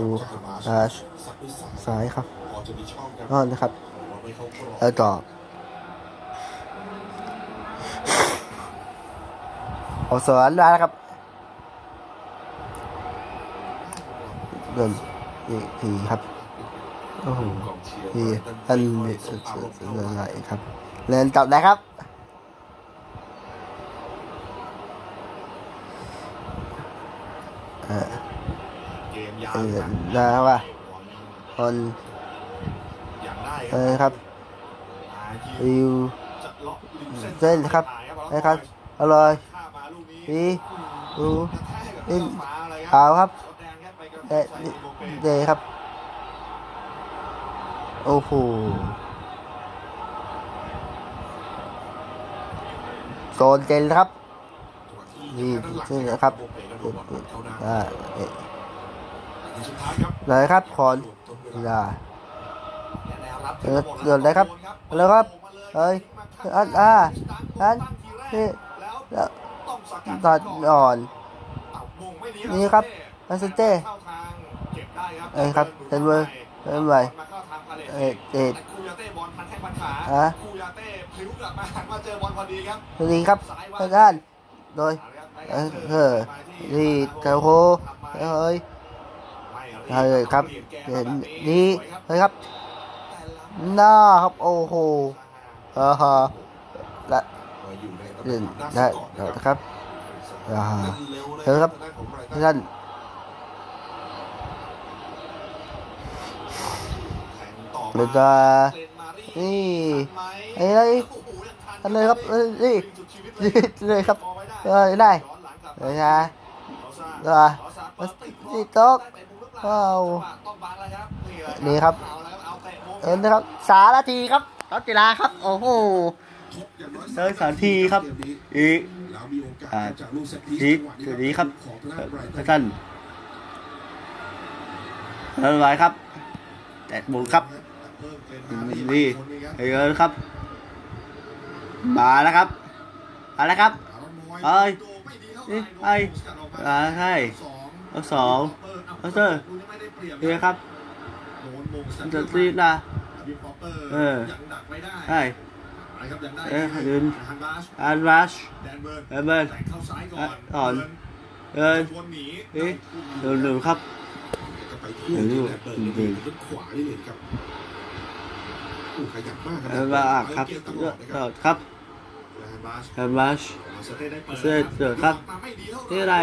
อาซ้ายครับอจะมีช่องครับนอนนะครับ แล้วต่อเอาสวนได้แล้วครับเดินอีกทีครับ อ้โหกองเชียร์นี่ไบรตัท่านไม่เด็กสบอารมณ์เดินไหลครับเดินกลับนะครับเออเกมยาวเออครับได้ว่าคนอย่างได้เออครับอิวิวเส้นครับนะครับอร่อยนี้ดีดูกระแทกกับนี่เอ้าคขาวครับรถแดงครับไปกระแทเอ๊ะกใส่นี่โมเปเดครับ โอ้โหโซนเจนครับนี่นี่นะครับเปก็โดนบอลเข้าหน้าอ่าเอ้ยครับครับขอนเวลาแนวรับเออเดินเลยครับแล้วครับเอ้ยอันอ่าอันนี่แล้วตัดอ่อนนี่ครับลาสเต้เข้เอ้ยครับเป็นเว้ยเป็นเว้ยม เข้าทางพาเลตเอ๊ะเอ๊ะแต่คูยาเต้บอลพันแข้งพันขาอะคูยาเต้พลิ้วกลับมาหันมาเจอบอลพอดีครับสวัสดีครับทางด้านโดยเออเออนี่เจ้าโคเอ้ยใช่เลยครับเห็นนี่เลยครับหน้าครับโอ้โหอ่าฮะและเด่นได้แล้วนะครับอ่าฮะเดี๋ยวครับท่าน เราจะนี่ไอ้ไรอันเลยครับนี่เลยครับเออได้เลยนะเออนี่ต๊ะว้าวนี่ครับเอ็นนะครับ สามนาทีครับท็อปกีฬาครับ โอ้โหเดินสามทีครับอีอ่าจากลูกเซตพีซอีกจัวะสวัสดีครับท่านเรียบร้ครับแตะบุกครับ นี่เฮ้ยเอิ้นครับ มาแล้วครับมาแล้วครับเอ้ยไอ้อ่าใช่เอาสองเอาเซอร์เฮ้ยครับมันจะตีนะเออใช่เอ๊ะยืนอันรัชแดนเบิร์นแดนเบิร์นแต่งเข้าซ้ายก่อนอ่อนเดินเอ๊ะเดินเร็วครับเดี๋ยวดูแดนเบินจรินขวานี่เลยครับ ขยันมากเดินมาอะครับเกมตลเดิอดนนะครับครับฮันบาสอันรัช เซเต้ได้เปิดเซเต้ครับมาไม่ดีเท่าหนี่อะไร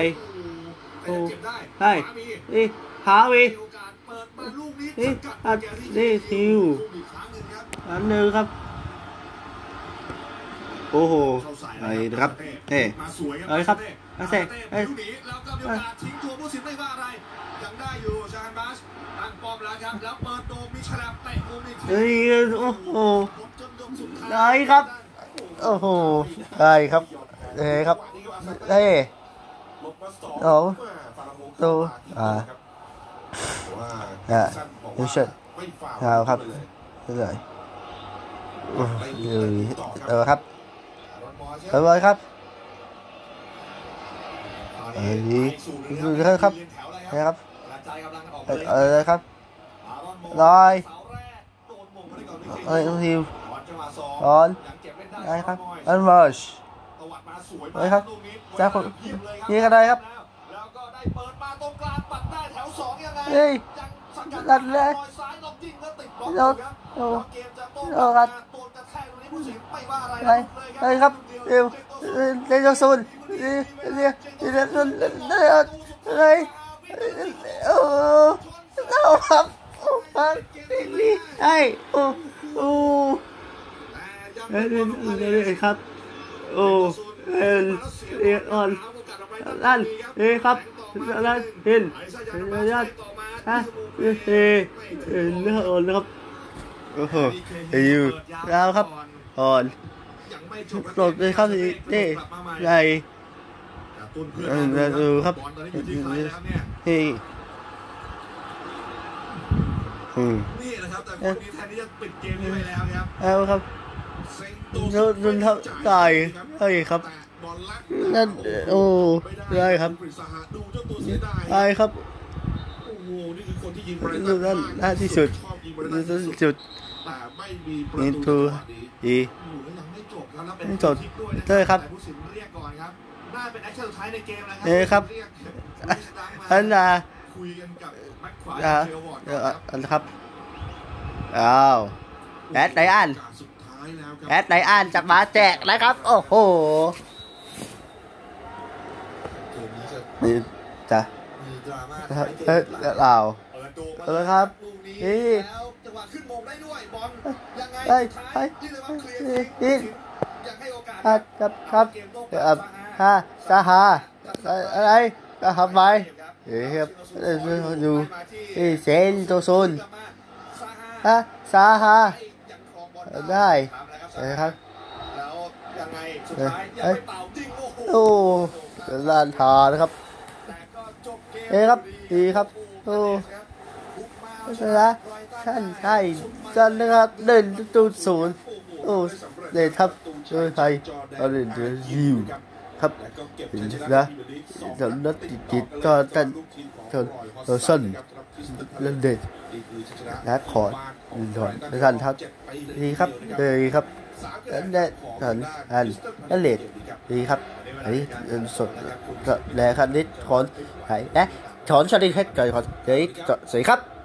โอ้เก็บได้ใช่ ขวามีนี่หาวี มีโอกาสเปิดมาลูกนี้นี่สกัดอัดแกที่นี่ทิว ลูกอีกครั้งหนึ่งครับอันหนึ่งครับ โอ้โหเข้าใส่ไอ้นะครับเอ้ มาสวยครัเอ้ยครับมาเอ้เต้ยเอ้เอ้ยยหนีแล้วก็มีโอกาสทิ้งตัวผู้สินไม่ว่าอะไร ยังได้อยู่ชาฮันบาสตั้งป้อมแล้วครับแล้วเปิดโดมมีฉลับเตะมุมอีกทีเฮ้ยโอ้โหจนยกสุดท้ายได้ครับ โอ้โหได้ครับเอ้ยครับเอ้ยลบมาสองเอาฟาราโฮดูอ่าแต่ว่าอ่าสั้นบอกดูว่าเชิดไม่ฟาวเอาครับไปเลยเลยโอ้ยเออครับเรียบร้อยครับเอ้ยดูครับนะครับ เออเออครับลอยเอ้ยน้องทีมร้อนได้ครับอันมาชเฮ้ยครับจ้าคนยิงกันได้ครับแล้วก็ได้เปิดมาตรงกลางปัดได้แถวสองยังไงเฮ้ยยังสกัดนัดแรกลอยซ้ายลงยิงแล้วติดบล็อกเราอยู่ครับโอ้แล้วเกมจะโต้เราครับโดนกระแทกตรงนี้ผู้สินไม่ว่าอะไรไปไปครับเร็วเร็วซูนเร็วเร็วเร็วซูนเร็วเลย โอ้เราครับโอ้ครับนี่ไอ้โอ้โอ้เฮ้ยเฮ้ยเฮ้ยครับ โอ้เอ็นเอ็นออนนั่นเฮ้ยครับนั่นเห็นเห็นยัดฮะเฮ้ยเห็นนื้ออ่อนนะครับโอ้โหเฮ้ยแล้วครับอ่อนยังไม่จบปลดเลยครับนี่ใหญ่ ตุ้นเพื่อนเออเออครับบอลตอนนี้อยู่ที่ใครนะครับเนี่ยเฮ้ยอืมนี่นะครับครับแต่คนนี้แทนที่จะปิดเกมนี้ไปแล้วครับเอาครับเซ็งโดนโดนเท่าตายเฮ้ยครับแต่บอลลักนั่นโอ้ได้ครับกฤษณะดูเจ้าตัวเสียดายตายครับโอ้โหนี่คือคนที่ยิงประดูตูนั่นหน้าที่สุดชอบยิงประดูตูนั่นที่สุดจุดแต่ไม่มีประนี่ตูตัวจังหวะนี้อีโอ้โหแล้วยังไม่จบครับแล้วเป็นไม่จบฟรีคิกด้วยนะเจอครับ แต่ผู้สินเรียกก่อนครับน่าเป็นแอคชั่นสุดท้ายในเกมนะครัเออครับเรียกลูอิสดังมาอันน่ะคุยกันกับแม็กควายอ่าเทลวอร์ดเออครับอันครับอ้าวแอดไลอันการสุดท้ายแล้วครัแอดไลอันจากหมาแจกนะครับ โอ้โหเกมนี้จะนี่จ้ะมีดราม่าเอท้ายเกอมเออเราเปิดตัวมาเออครับลูกนี้นี่แล้วจังหวะขึ้นโมงได้ด้วยบอลยังไงเฮ้ยสุดท้ายเฮ้ยที่เลยว่าเคลียร์นี่ทิ้งนี่อยากให้โอกาสครับครับครับ ฮะสาหาอะไรก็ทำไปเฮ้ยครับออดูเอ้ยเซนโตซุนฮะสาหาได้เออครับแล้วยังไงสุดท้ายยังไม่เป่าจริงโอ้โหโอ้ลานทานะครับเกมเอ้ยครับดีครับโอ้บุกมาชนะท่านใช่จันนะครับเดินตูดศูนย์โอ้เดชครับโดยไทยเอาเดินเดือยิว ครับนะเดี๋ยวนัดติติดก็ท่านท่านเออสั้นเล่นเด็ดและขอถอนและท่นครับดีครับดีครับและได้ถอนอันและเลดดีครับอันนี้สดก็แลครับนิดถอนหายและถอนสวัสดีครับก่อนก่อนสวัสดีครับ